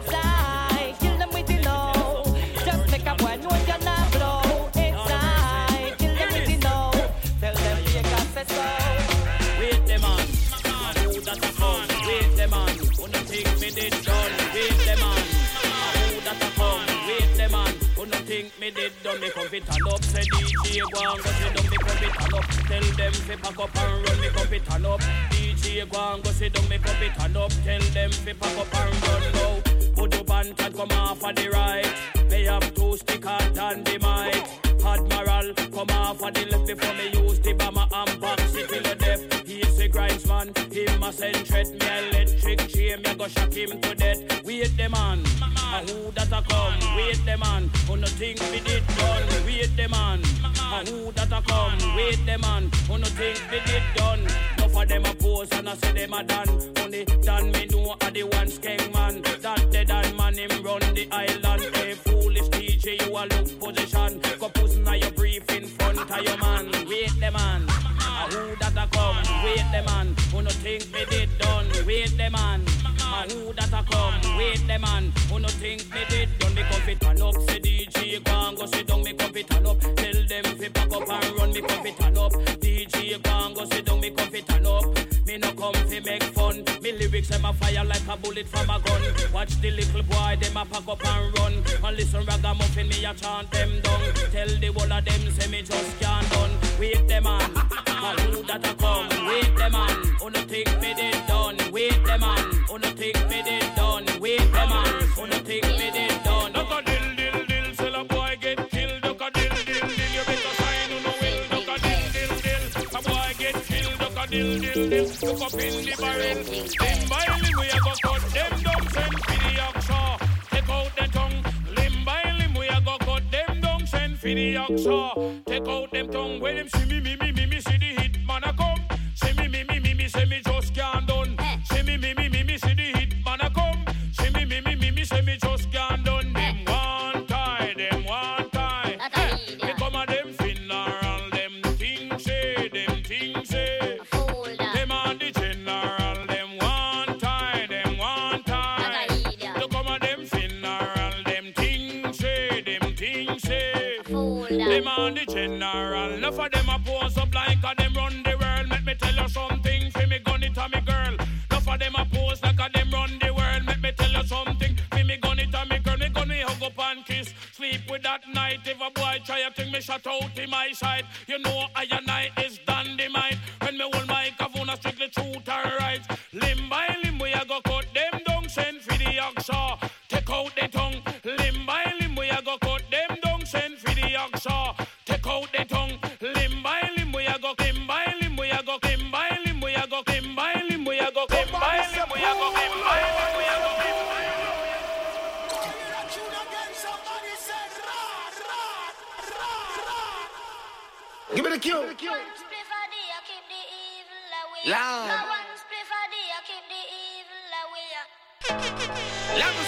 Me come fit turn up, say DJ go and go sit down. Me come fit turn up, tell them fi pack up and run. Me come fit turn up, DJ go and go sit down. Me come fit turn up, tell them fi pack up and run now. Put up and tag come off of the right. They have two stick hard and the mic. Admiral, come off of the left before me use the bomber and box it till the death. A grinds man, him a send threat. Me electric chain, me go shock him to death. Wait the man, a who that a come? Wait the man, who no think me did done? Wait the man, a who that a come? Wait the man, who no think me did done? Enough of them a pose and I say them a done. Only done me know a the one skeng man. That dead man him run the island. Hey foolish DJ, you a look position. Go pussy now your brief in front of your man. Think me did done? Wait the man, a who that a come? Wait the man, who no think me did done? Me come fit turn up, say DJ and go sit down. Me come fit turn up, tell them fi pack up and run. Me come fit turn up, DJ and go sit down. Me come fit turn up. Me no come fi make fun. Me lyrics them a fire like a bullet from a gun. Watch the little boy them a pack up and run. And listen ragamuffin me a chant them down. Tell the whole of them say me just can't done. Wait them man, a who that a come? Wait them man, no think me did done? Wait them who no think me did done? Duck a dill dill dill, sell a boy get killed. Duck a dill dill dill, you better sign who no will. Duck a dill dill dill, a boy get killed. Duck a dill dill dill, look up in the barrel. Limb by limb we a go cut them down, send for the oxa. Take out the tongue. Limb by limb we a go cut them down, send for the oxa. Take out them tongue. When them see me, me, that night. If a boy try a thing, me shut out in my side. You know I and I is dynamite. When me hold microphone, I strictly truth and right.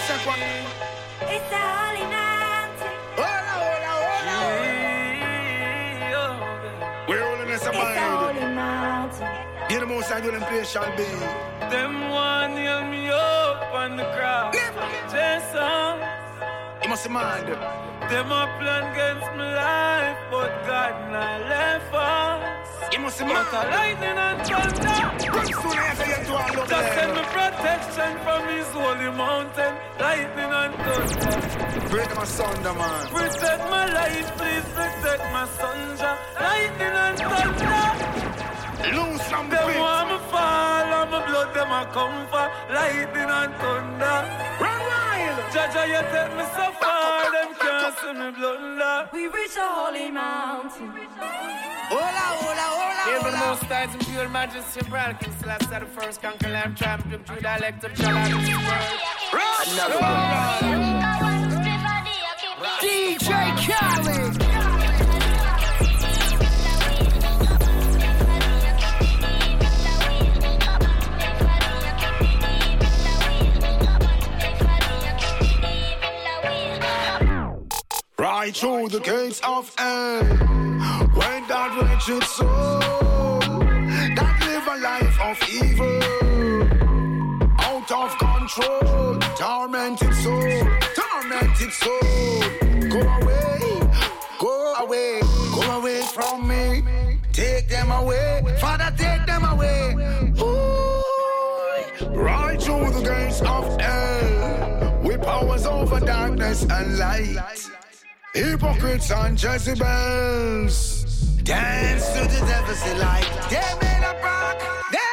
Let me say one. It's a holy mountain. Hola, hola, hola. We're all in this It's a mind. holy mountain. Get the most I do them place shall be. Them one nail me up on the ground. Jason. You must mind. Them a plan against my life, but God not left us. You must But mind. a lightning and thunder. Brimstone I say you do all love Just send me protection from His holy mountain. Lightning and thunder. Break them asunder, man. Protect my life, please protect my sonja. Lightning and thunder. Lose some Them grip. want me fall and my blood them a come for lightning and thunder. Run wild. Jaja, you take me so far, them can't see me blunder. We reach a holy mountain. Hola, hola, hola, Hail the hola. most tides and pure majesty and brand King Celestia the first conquer lamb champion through dialect of Jala Another one. DJ Khaled. Through the gates of hell. When that wretched soul that live a life of evil, out of control, tormented soul, tormented soul, go away, go away, go away from me. Take them away, Father, take them away. Ooh, right through the gates of hell, with powers over darkness and light. Hypocrites and Jezebels dance to the devil's delight. They made a pact, they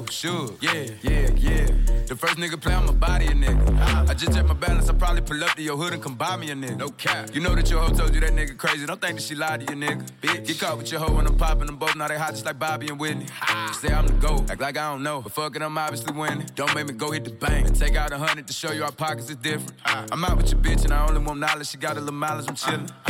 young sure. Yeah, yeah, yeah. The first nigga play on my body, a nigga. I just check my balance, I probably pull up to your hood and come buy me a nigga. No cap. You know that your hoe told you that nigga crazy. Don't think that she lied to you, nigga. Bitch. Get caught with your hoe when I'm popping them both. Now they hot just like Bobby and Whitney. Say I'm the GOAT, act like I don't know. But fuck it, I'm obviously winning. Don't make me go hit the bank and take out a hundred to show you our pockets is different. I'm out with your bitch and I only want knowledge. She got a little mileage, I'm chillin'.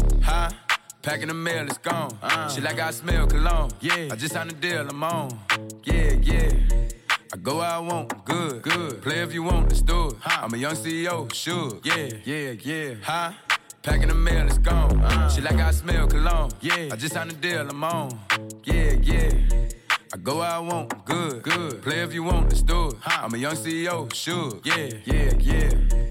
Huh? Packing the mail, it's gone. Shit like I smell cologne. Yeah. I just signed a deal, I'm on. Yeah, yeah. I go where I want, good, good. Play if you want, let's do it. I'm a young CEO, sure. Yeah, yeah, yeah. Huh? Packing the mail, it's gone. Shit like I smell cologne. Yeah. I just signed a deal, I'm on. Yeah, yeah. I go where I want, good, good. Play if you want, let's do it. Huh. I'm a young CEO, sure. Yeah, yeah, yeah.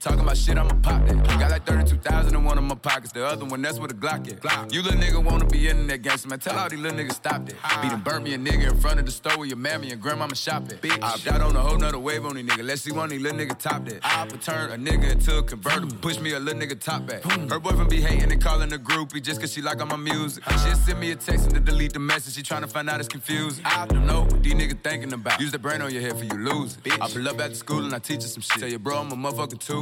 Talking about shit, I'ma pop that. Got like 32,000 in one of my pockets. The other one, that's where the Glock at. Glock. You little nigga wanna be in that gangster, man. Tell all these little niggas stop that. Beat and burn me a nigga in front of the store where your mammy and grandmama shop at. Bitch. I got on a whole nother wave on these nigga. Let's see one of these little niggas top that. I'll turn a nigga into a convertible. Push me a little nigga top back. Her boyfriend be hating and calling a groupie just cause she like all my music. She send me a text and to delete the message. She tryna find out it's confused. I don't know what these niggas thinking about. Use the brain on your head for you lose it. I pull up after school and I teach her some shit. Tell your bro I'm a motherfucking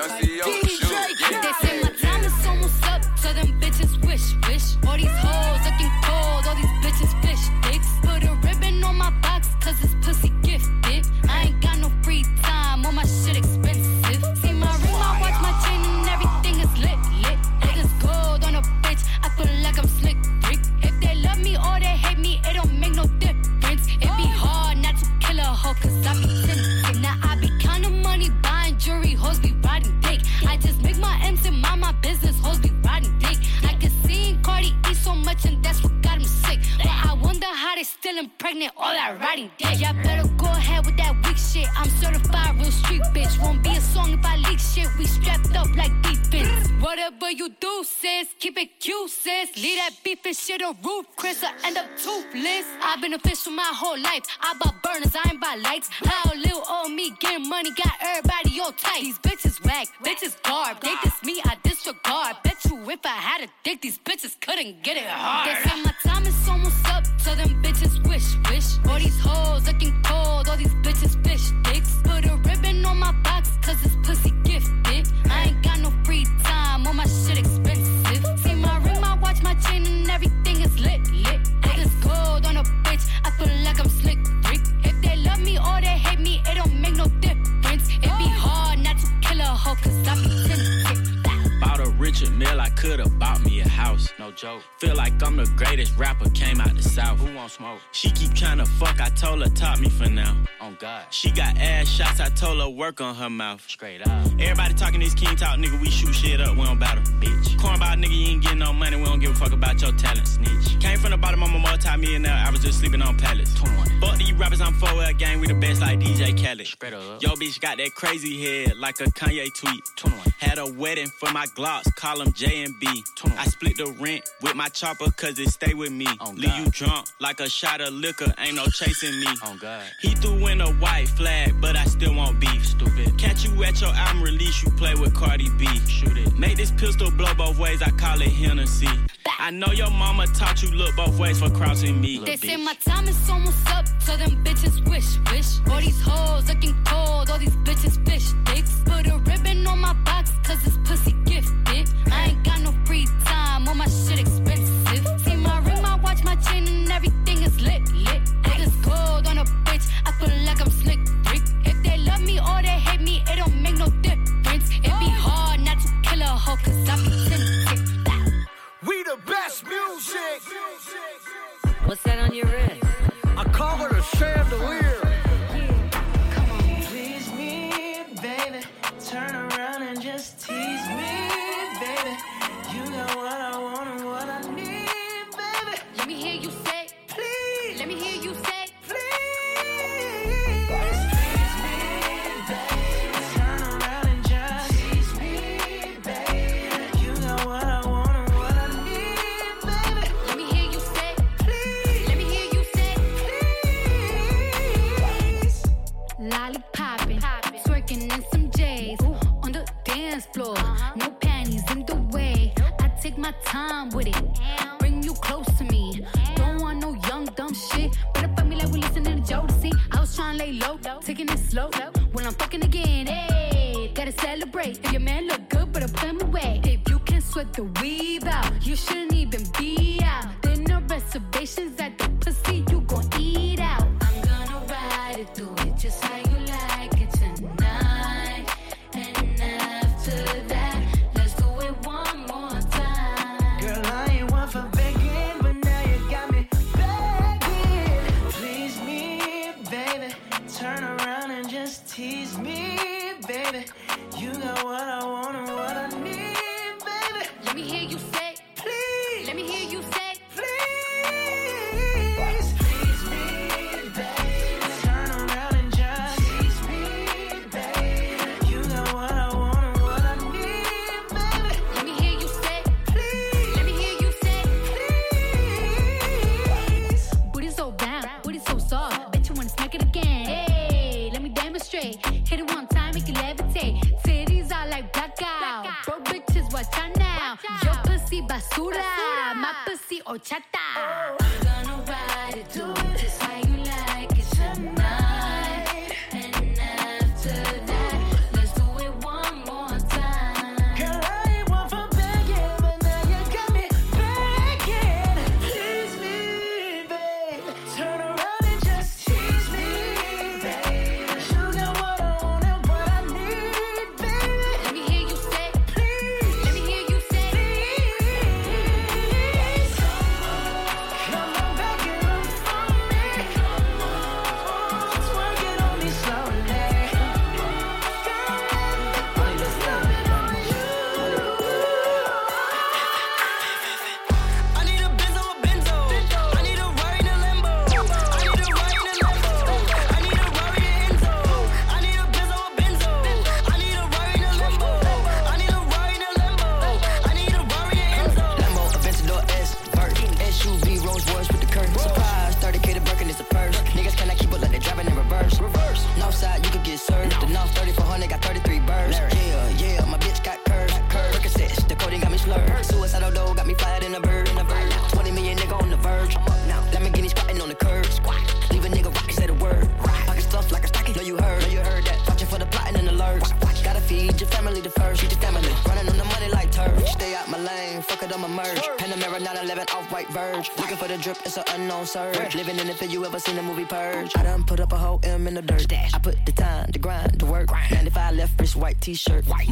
young CEO. Shoot, yeah. They say my time is almost up, so them bitches wish, wish. All these hoes looking cold, all these bitches fish dicks. Put a ribbon on my box, cause it's pussy gifted. I ain't got no free time, all my shit expensive. See my ring, my watch, my chain, and everything is lit, lit. Niggas gold on a bitch, I feel like I'm slick Rick. If they love me or they hate me, it don't make no difference. It be hard not to kill a hoe, cause I be tempted. Now I be counting money, buying jewelry, hoes be business, hoes be riding dick. I can see Cardi eat so much and that's still impregnate all that riding dick. Y'all better go ahead with that weak shit. I'm certified real street bitch. Won't be a song if I leak shit. We strapped up like defense. Whatever you do, sis, keep it cute, sis. Leave that beef and shit on roof, Chris, or end up toothless. I've been official my whole life. I bought burners, I ain't buy lights. How little old me getting money got everybody all tight. These bitches whack, bitches garb. They diss me, I disregard. Bet you if I had a dick, these bitches couldn't get it hard. They say my time is almost up, so them bitches wish, wish. God. She got ass shots, I told her work on her mouth. Straight up. Everybody talking this king talk, nigga, we shoot shit up, we don't battle. Bitch. Cornball nigga, you ain't getting no money, we don't give a fuck about your talent. Snitch. Came from the bottom, I'm a multi-millionaire, I was just sleeping on pallets. 21. Fuck these rappers, I'm 4L gang, we the best like DJ Khaled. Spread up. Yo, bitch got that crazy head like a Kanye tweet. 21. Had a wedding for my Glocks, call them J and B. 21. I split the rent with my chopper cause it stay with me. Oh, Leave you drunk like a shot of liquor, ain't no chasing me. Oh, he threw in a white flag, but I still want beef. Stupid. Catch you at your album release, you play with Cardi B. Shoot it. Make this pistol blow both ways, I call it Hennessy. I know your mama taught you look both ways for crossing me. They say my time is almost up, so them bitches wish, wish. All these hoes looking cold, all these bitches fish dicks. Put a ribbon on my box, cause it's pussy cause I be tempted. We the best music. What's that on your wrist? I call it a chandelier. Come on, please me, baby. Turn around and just tease me, baby. You got what I want take my time with it. Bring you close to me. Don't want no young dumb shit. Better fuck me like we listening to Jodeci. I was trying to lay low, taking it slow. When I'm fucking again, hey, gotta celebrate. If your man look good, better put him away. If you can sweat the weave out, you shouldn't Living in it for you ever seen a movie purge. I done put up a whole M in the dirt. I put the time, the grind, the work. 95 left wrist, white t-shirt. White.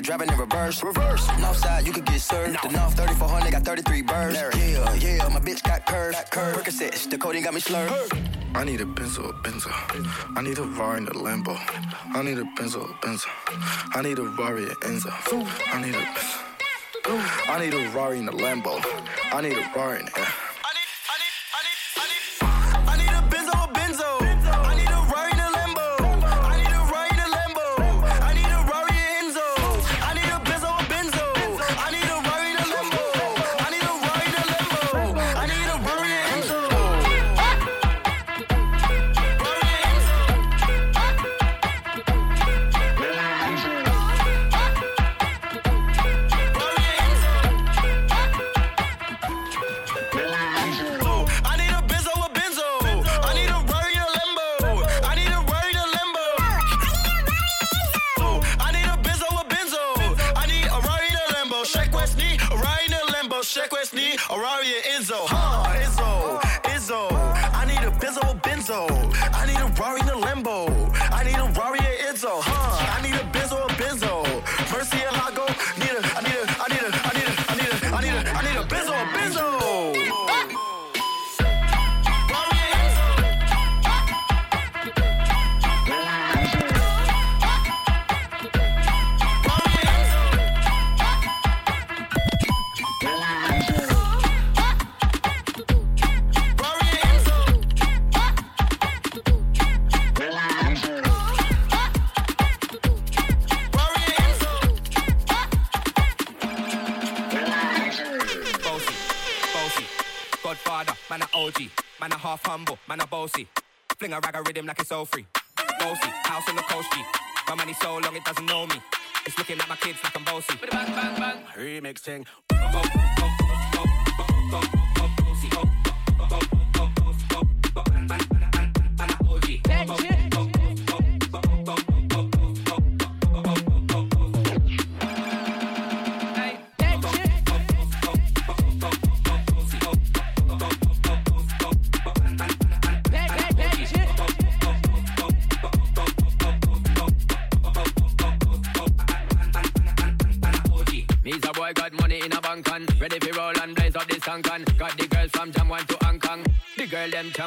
it, driving in reverse. Reverse. North side, you could get served. No. The North 3400 got 33 birds. Yeah, yeah, my bitch got curves. Got curves. Percocets, the codeine got me slurred. I need a pencil, a pencil. I need a Rari in a Lambo. I need a pencil, a pencil. I need a Rari in Enzo. I need a. I need a Rari in a Lambo. I need a Rari in the.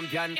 from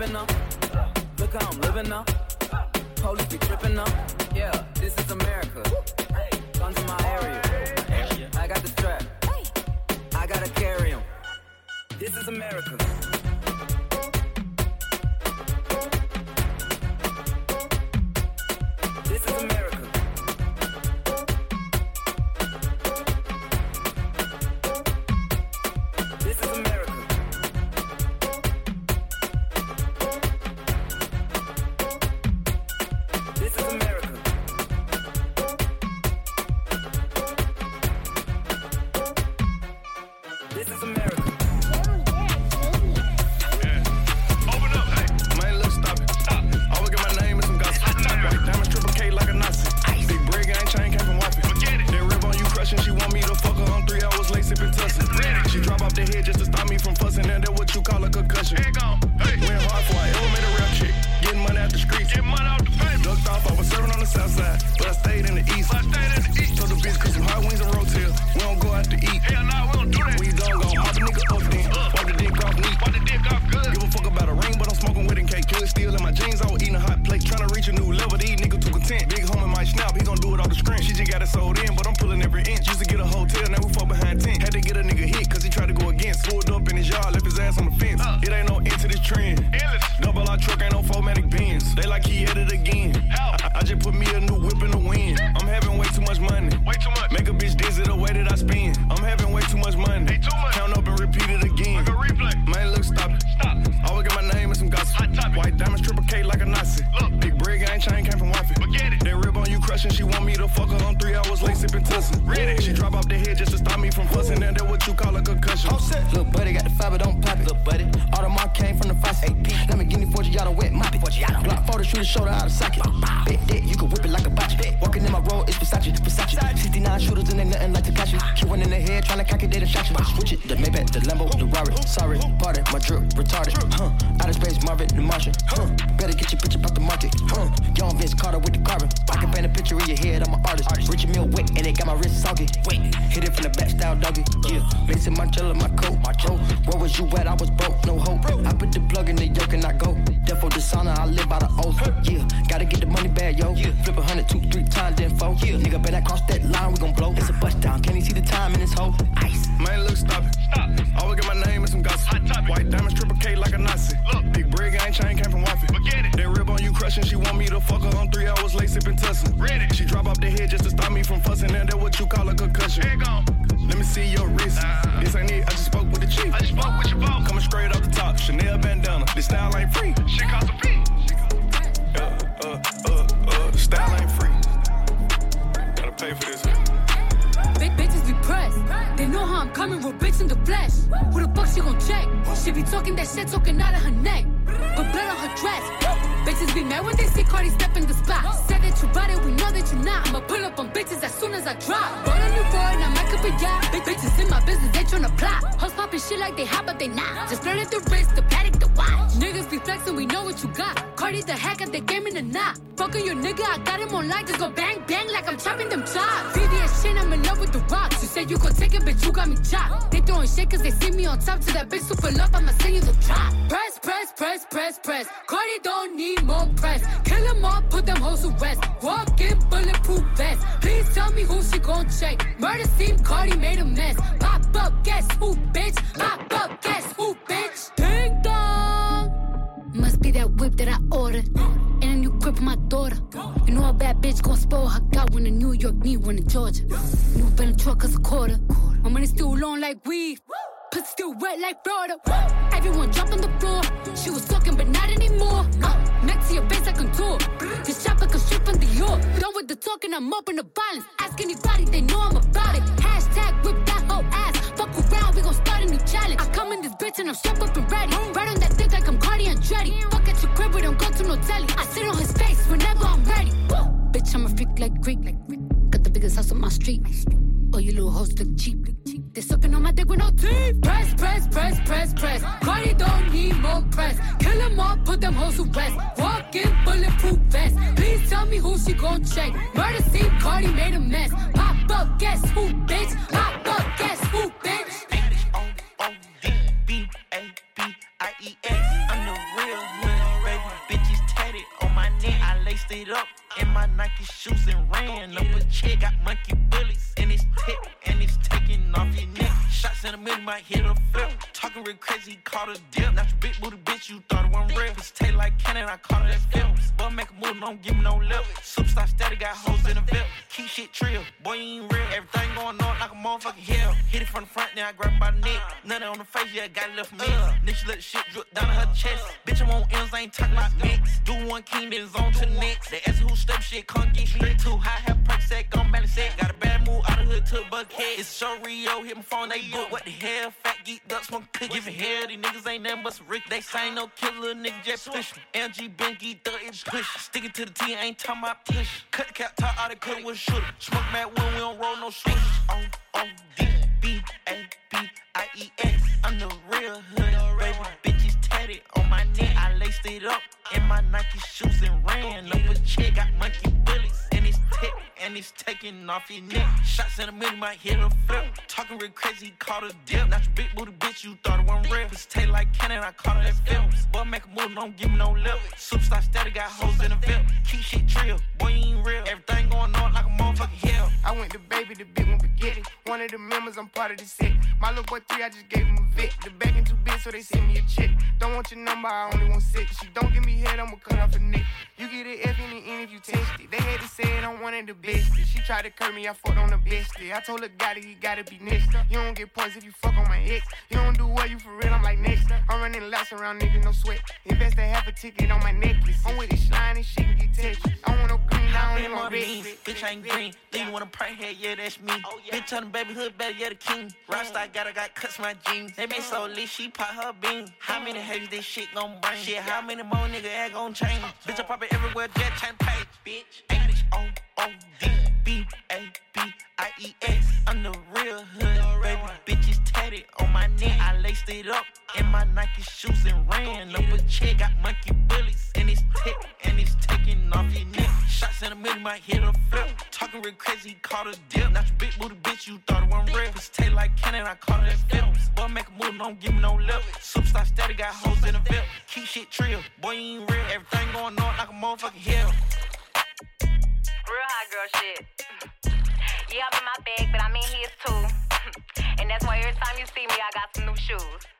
Now. Look how I'm living up. Police be tripping up. Yeah, this is America. Guns in my area. I got the strap. I gotta carry 'em. This is America. Rib on you crushing, she want me to fuck her on three hours late sipping tussin. Ready. She drop off the head just to stop me from fussing, and that what you call a concussion. Let me see your wrist. This ain't it, I just spoke with the chief. I just spoke with your boss. Coming straight off the top, Chanel bandana. This style ain't free. Shit cost a fee. Uh, uh, uh, uh, style ain't free. Gotta pay for this. Big bitches be pressed. They know how I'm coming, real bitch in the flesh. Who the fuck she gon' check? She be talking that shit, talking out of her neck. But blood on her dress. Bitches be mad when they see Cardi step in the spot. Said that you bought it, we know that you not. I'ma pull up on bitches as soon as I drop. Bought a new boy and I might up a yacht. Big bitches in my business, they tryna plot. Hoes popping shit like they hot, but they not. Just flirting the wrist, the paddock, the watch. Niggas be flexing, we know what you got. Cardi the hack at the game in the knot. Fucking your nigga, I got him on light. Just go bang, bang like I'm chopping them chops. VVS chain, I'm in love with the rocks. You said you gon' take it, bitch, you got me chopped. They throwing shit cause they see me on top. To that bitch super love, I'ma send you the drop. Press, press, press, press. Cardi don't need more press. Kill them all, put them hoes to rest. Walk in bulletproof vest. Please tell me who she gon' check. Murder scene, Cardi made a mess. Pop up, guess who, bitch? Pop up, guess who, bitch? Ding dong. Must be that whip that I ordered. And a new grip for my daughter. You know a bad bitch gon' spoil her got one in New York, need one in Georgia. New Bentley truck is a quarter. My money still long like weed. Still wet like Florida. Everyone jump on the floor. She was talking, but not anymore. Uh, next to your face, I contour. This chopper can from the York. Done with the talking, I'm in the violence. Ask anybody, they know I'm about it. Hashtag whip that whole ass. Fuck around, we gon' start a new challenge. I come in this bitch and I'm strapped up and ready. Right on that dick like I'm Cardi Andretti. Fuck at your crib, we don't go to no telly. I sit on his face whenever I'm ready. Woo! Bitch, I'm a freak like Greek. Got the biggest house on my street. All you little hoes look cheap. They sucking on my dick with no teeth. Press, press, press, press, press. Cardi don't need more press. Kill them all, put them hoes to rest. Walk in bulletproof vest. Please tell me who she gon' check. Murder scene, Cardi made a mess. Pop up, guess who, bitch? Pop up, guess who, bitch? I'm the real hood, baby. Bitches tatted on my neck. I laced it up in my Nike shoes and ran up a check. Got monkey bullets in his tip and it's taking off your neck. Shots in the middle might hit a flip. Talking real crazy, caught a dip. Not your big booty bitch, you thought it wasn't real. It's tail like cannon, I caught it at Phillips. Boy, make a move, don't give me no lip. Superstar steady, got hoes in the VIP. Keep shit trill, boy, you ain't real. Everything going on like a motherfucking hill. Hit it from the front, then I grab the neck. Nothing on the face, yeah, I got it left me. Then she let the shit drip down her chest. Bitch, I'm on M's, I ain't talking about mix. Do one king, then on to next. They ask who step shit, can't get straight too high. Have perk set, gon' balance set. Got a bad move out of hood to a Buckhead. It's so Rio, hit my phone, they book. What the hell? Geek ducks, smoke cookie. Giving hell, these niggas ain't nothing but some Rick. They say no killer, nigga just push me. LG Benky, thug is push. Sticking to the T, ain't talking about push. Cut the cap, top out the cut with shooter. Smoke mad when we don't roll no switch. Oh, oh, o O D B A B I E X. I'm the real hood, baby. Bitches tatted on my neck. I laced it up in my Nike shoes and ran up a check. Got monkey bullets it's tip and it's taking off your neck. Shots in the middle might hit a flip. Talking real crazy, caught a dip. Not your big booty bitch, you thought it wasn't real. It's tail like cannon, I caught it at films. Boy, make a move, don't give me no lip. Superstar steady, got hoes in the VIP. Keep shit trill, boy, you ain't real. Everything going on like a motherfucking. I went to baby, the big one spaghetti. One of the members, I'm part of the set. My little boy three, I just gave him a vet. The bag ain't too big, so they send me a check. Don't want your number, I only want six. She don't give me head, I'ma cut off her neck. You get an F in the end if you text it. They had to say it, I'm one of the best. She tried to curb me, I fought on the best. I told her, got it, he gotta be next. You don't get points if you fuck on my ex. You don't do well, you for real, I'm like next. I'm running laps around niggas, no sweat. Invest a half a ticket on my necklace. I'm with this slime and shit and get touchy. I want no I don't Been want beans, bitch I ain't green. Then you wanna pray head, yeah, that's me. Oh, bitch tell them baby hood better, yeah, the king. Mm. Rockstar got her, got cuts my jeans. They been so mm. lit, she pop her bean. How mm. many haters this shit gon' bring? Shit, how many more nigga act gon' change? Bitch, I pop it everywhere, jet chain page. Bitch, H O O D B A B I E S. I'm the real hood, baby. Bitches tatted on my neck. I laced it up in my Nike shoes and ran up a check. Got monkey bullets and it's tip and it's taking off your neck. Shots in the middle my head a flip. Talking real crazy, caught a dip. Not your big booty bitch, you thought it wasn't real. It's tail like cannon, I caught it at films. Boy, make a move, don't give me no lip. Superstar steady, got hoes in the VIP. Keep shit trill, boy, you ain't real. Everything going on like a motherfucking hill. Real hot girl shit. Yeah, I'm in my bag, but I'm in his too. and that's why every time you see me, I got some new shoes.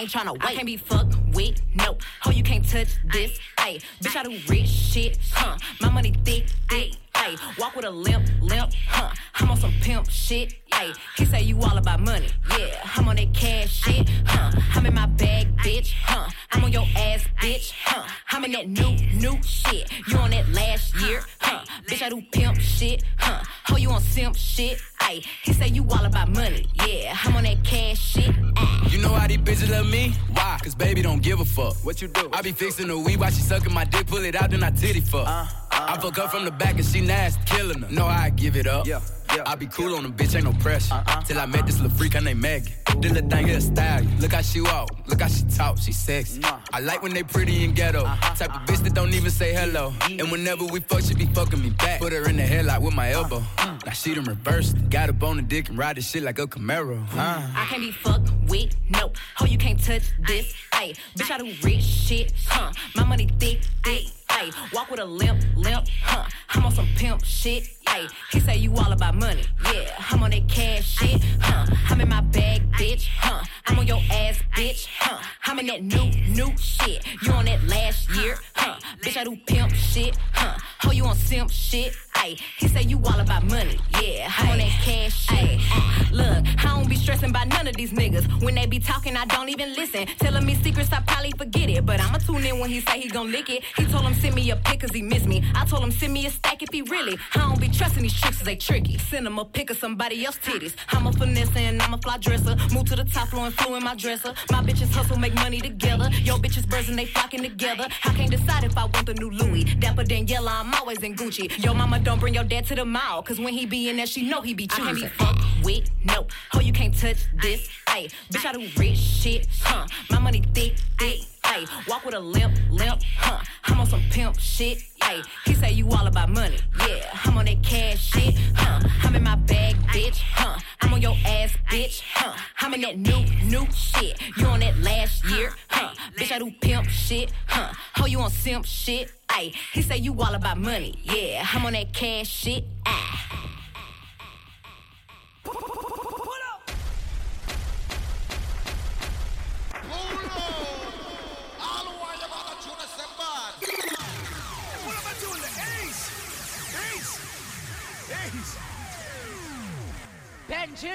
ain't tryna wait. I can't be fucked with, no. Ho, you can't touch this, ayy. Bitch, I do rich shit, huh? My money thick, thick, ayy. Walk with a limp, limp, huh? I'm on some pimp shit, ayy. He say you all about money, yeah. I'm on that cash shit, huh? I'm in my bag, bitch, huh? I'm on your ass, bitch, huh? I'm in that new, new shit. You on that last year, huh? Bitch, I do pimp shit, huh? Ho, you on simp shit, ayy. He say you all about money, yeah. I'm on that cash shit, ayy. You know how these bitches love me? Why? Cause baby don't give a fuck. What you do? I be fixing the weed while she sucking my dick, pull it out, then I titty fuck. Uh, I fuck her from the back and she nasty, killing her. No, I give it up. Yeah. I be cool on them, bitch, ain't no pressure. Till I met this little freak, her name Megan. This little thing here style. Look how she walk, look how she talk, she sexy. I like when they pretty and ghetto. Type of bitch that don't even say hello. And whenever we fuck, she be fucking me back. Put her in the headlock with my elbow. Now she done reversed. Got up on the dick and ride this shit like a Camaro. Uh. I can't be fucked with, nope. Ho, you can't touch this. Ayy, bitch, I do rich shit, huh? My money thick, thick. Ayy, walk with a limp, limp, huh? I'm on some pimp shit. Ayy, he say you all about money, yeah. I'm on that cash shit, huh? I'm in my bag, bitch, huh? I'm on your ass, bitch, huh? I'm in that new, new shit. You on that last year, huh? Bitch, I do pimp shit, huh? Ho, you on simp shit, ayy. He say you all about money, yeah. I'm on that cash shit. Ayy, look, I don't be stressing by none of these niggas. When they be talking, I don't even listen. Telling me secrets, I probably forget it. But I'ma tune in when he say he gon' lick it. He told him send me a pic cause he miss me. I told him send me a stack if he really. I don't be trusting these tricks cause they tricky. Send him a pic of somebody else titties. I'm a finesse and I'm a fly dresser. Move to the top floor and flew in my dresser. My bitches hustle, make money together. Yo bitches birds and they flocking together. I can't decide if I want the new Louis. Dapper Daniela, I'm always in Gucci. Yo mama don't bring your dad to the mall. Cause when he be in there, she know he be choosing. I can't be fucked with, no. Oh, you can't touch this. Ayy, bitch, I do rich shit, huh? My money thick, thick. Ayy, walk with a limp, limp, huh? I'm on some pimp shit. Ayy, he say you all about money, yeah. I'm on that cash shit, huh? I'm in my bag, bitch, huh? I'm on your ass, bitch, huh? I'm in that new, new shit. You on that last year, huh? Bitch, I do pimp shit, huh? Ho, you on simp shit, ayy. He say you all about money, yeah. I'm on that cash shit, ah. Benji.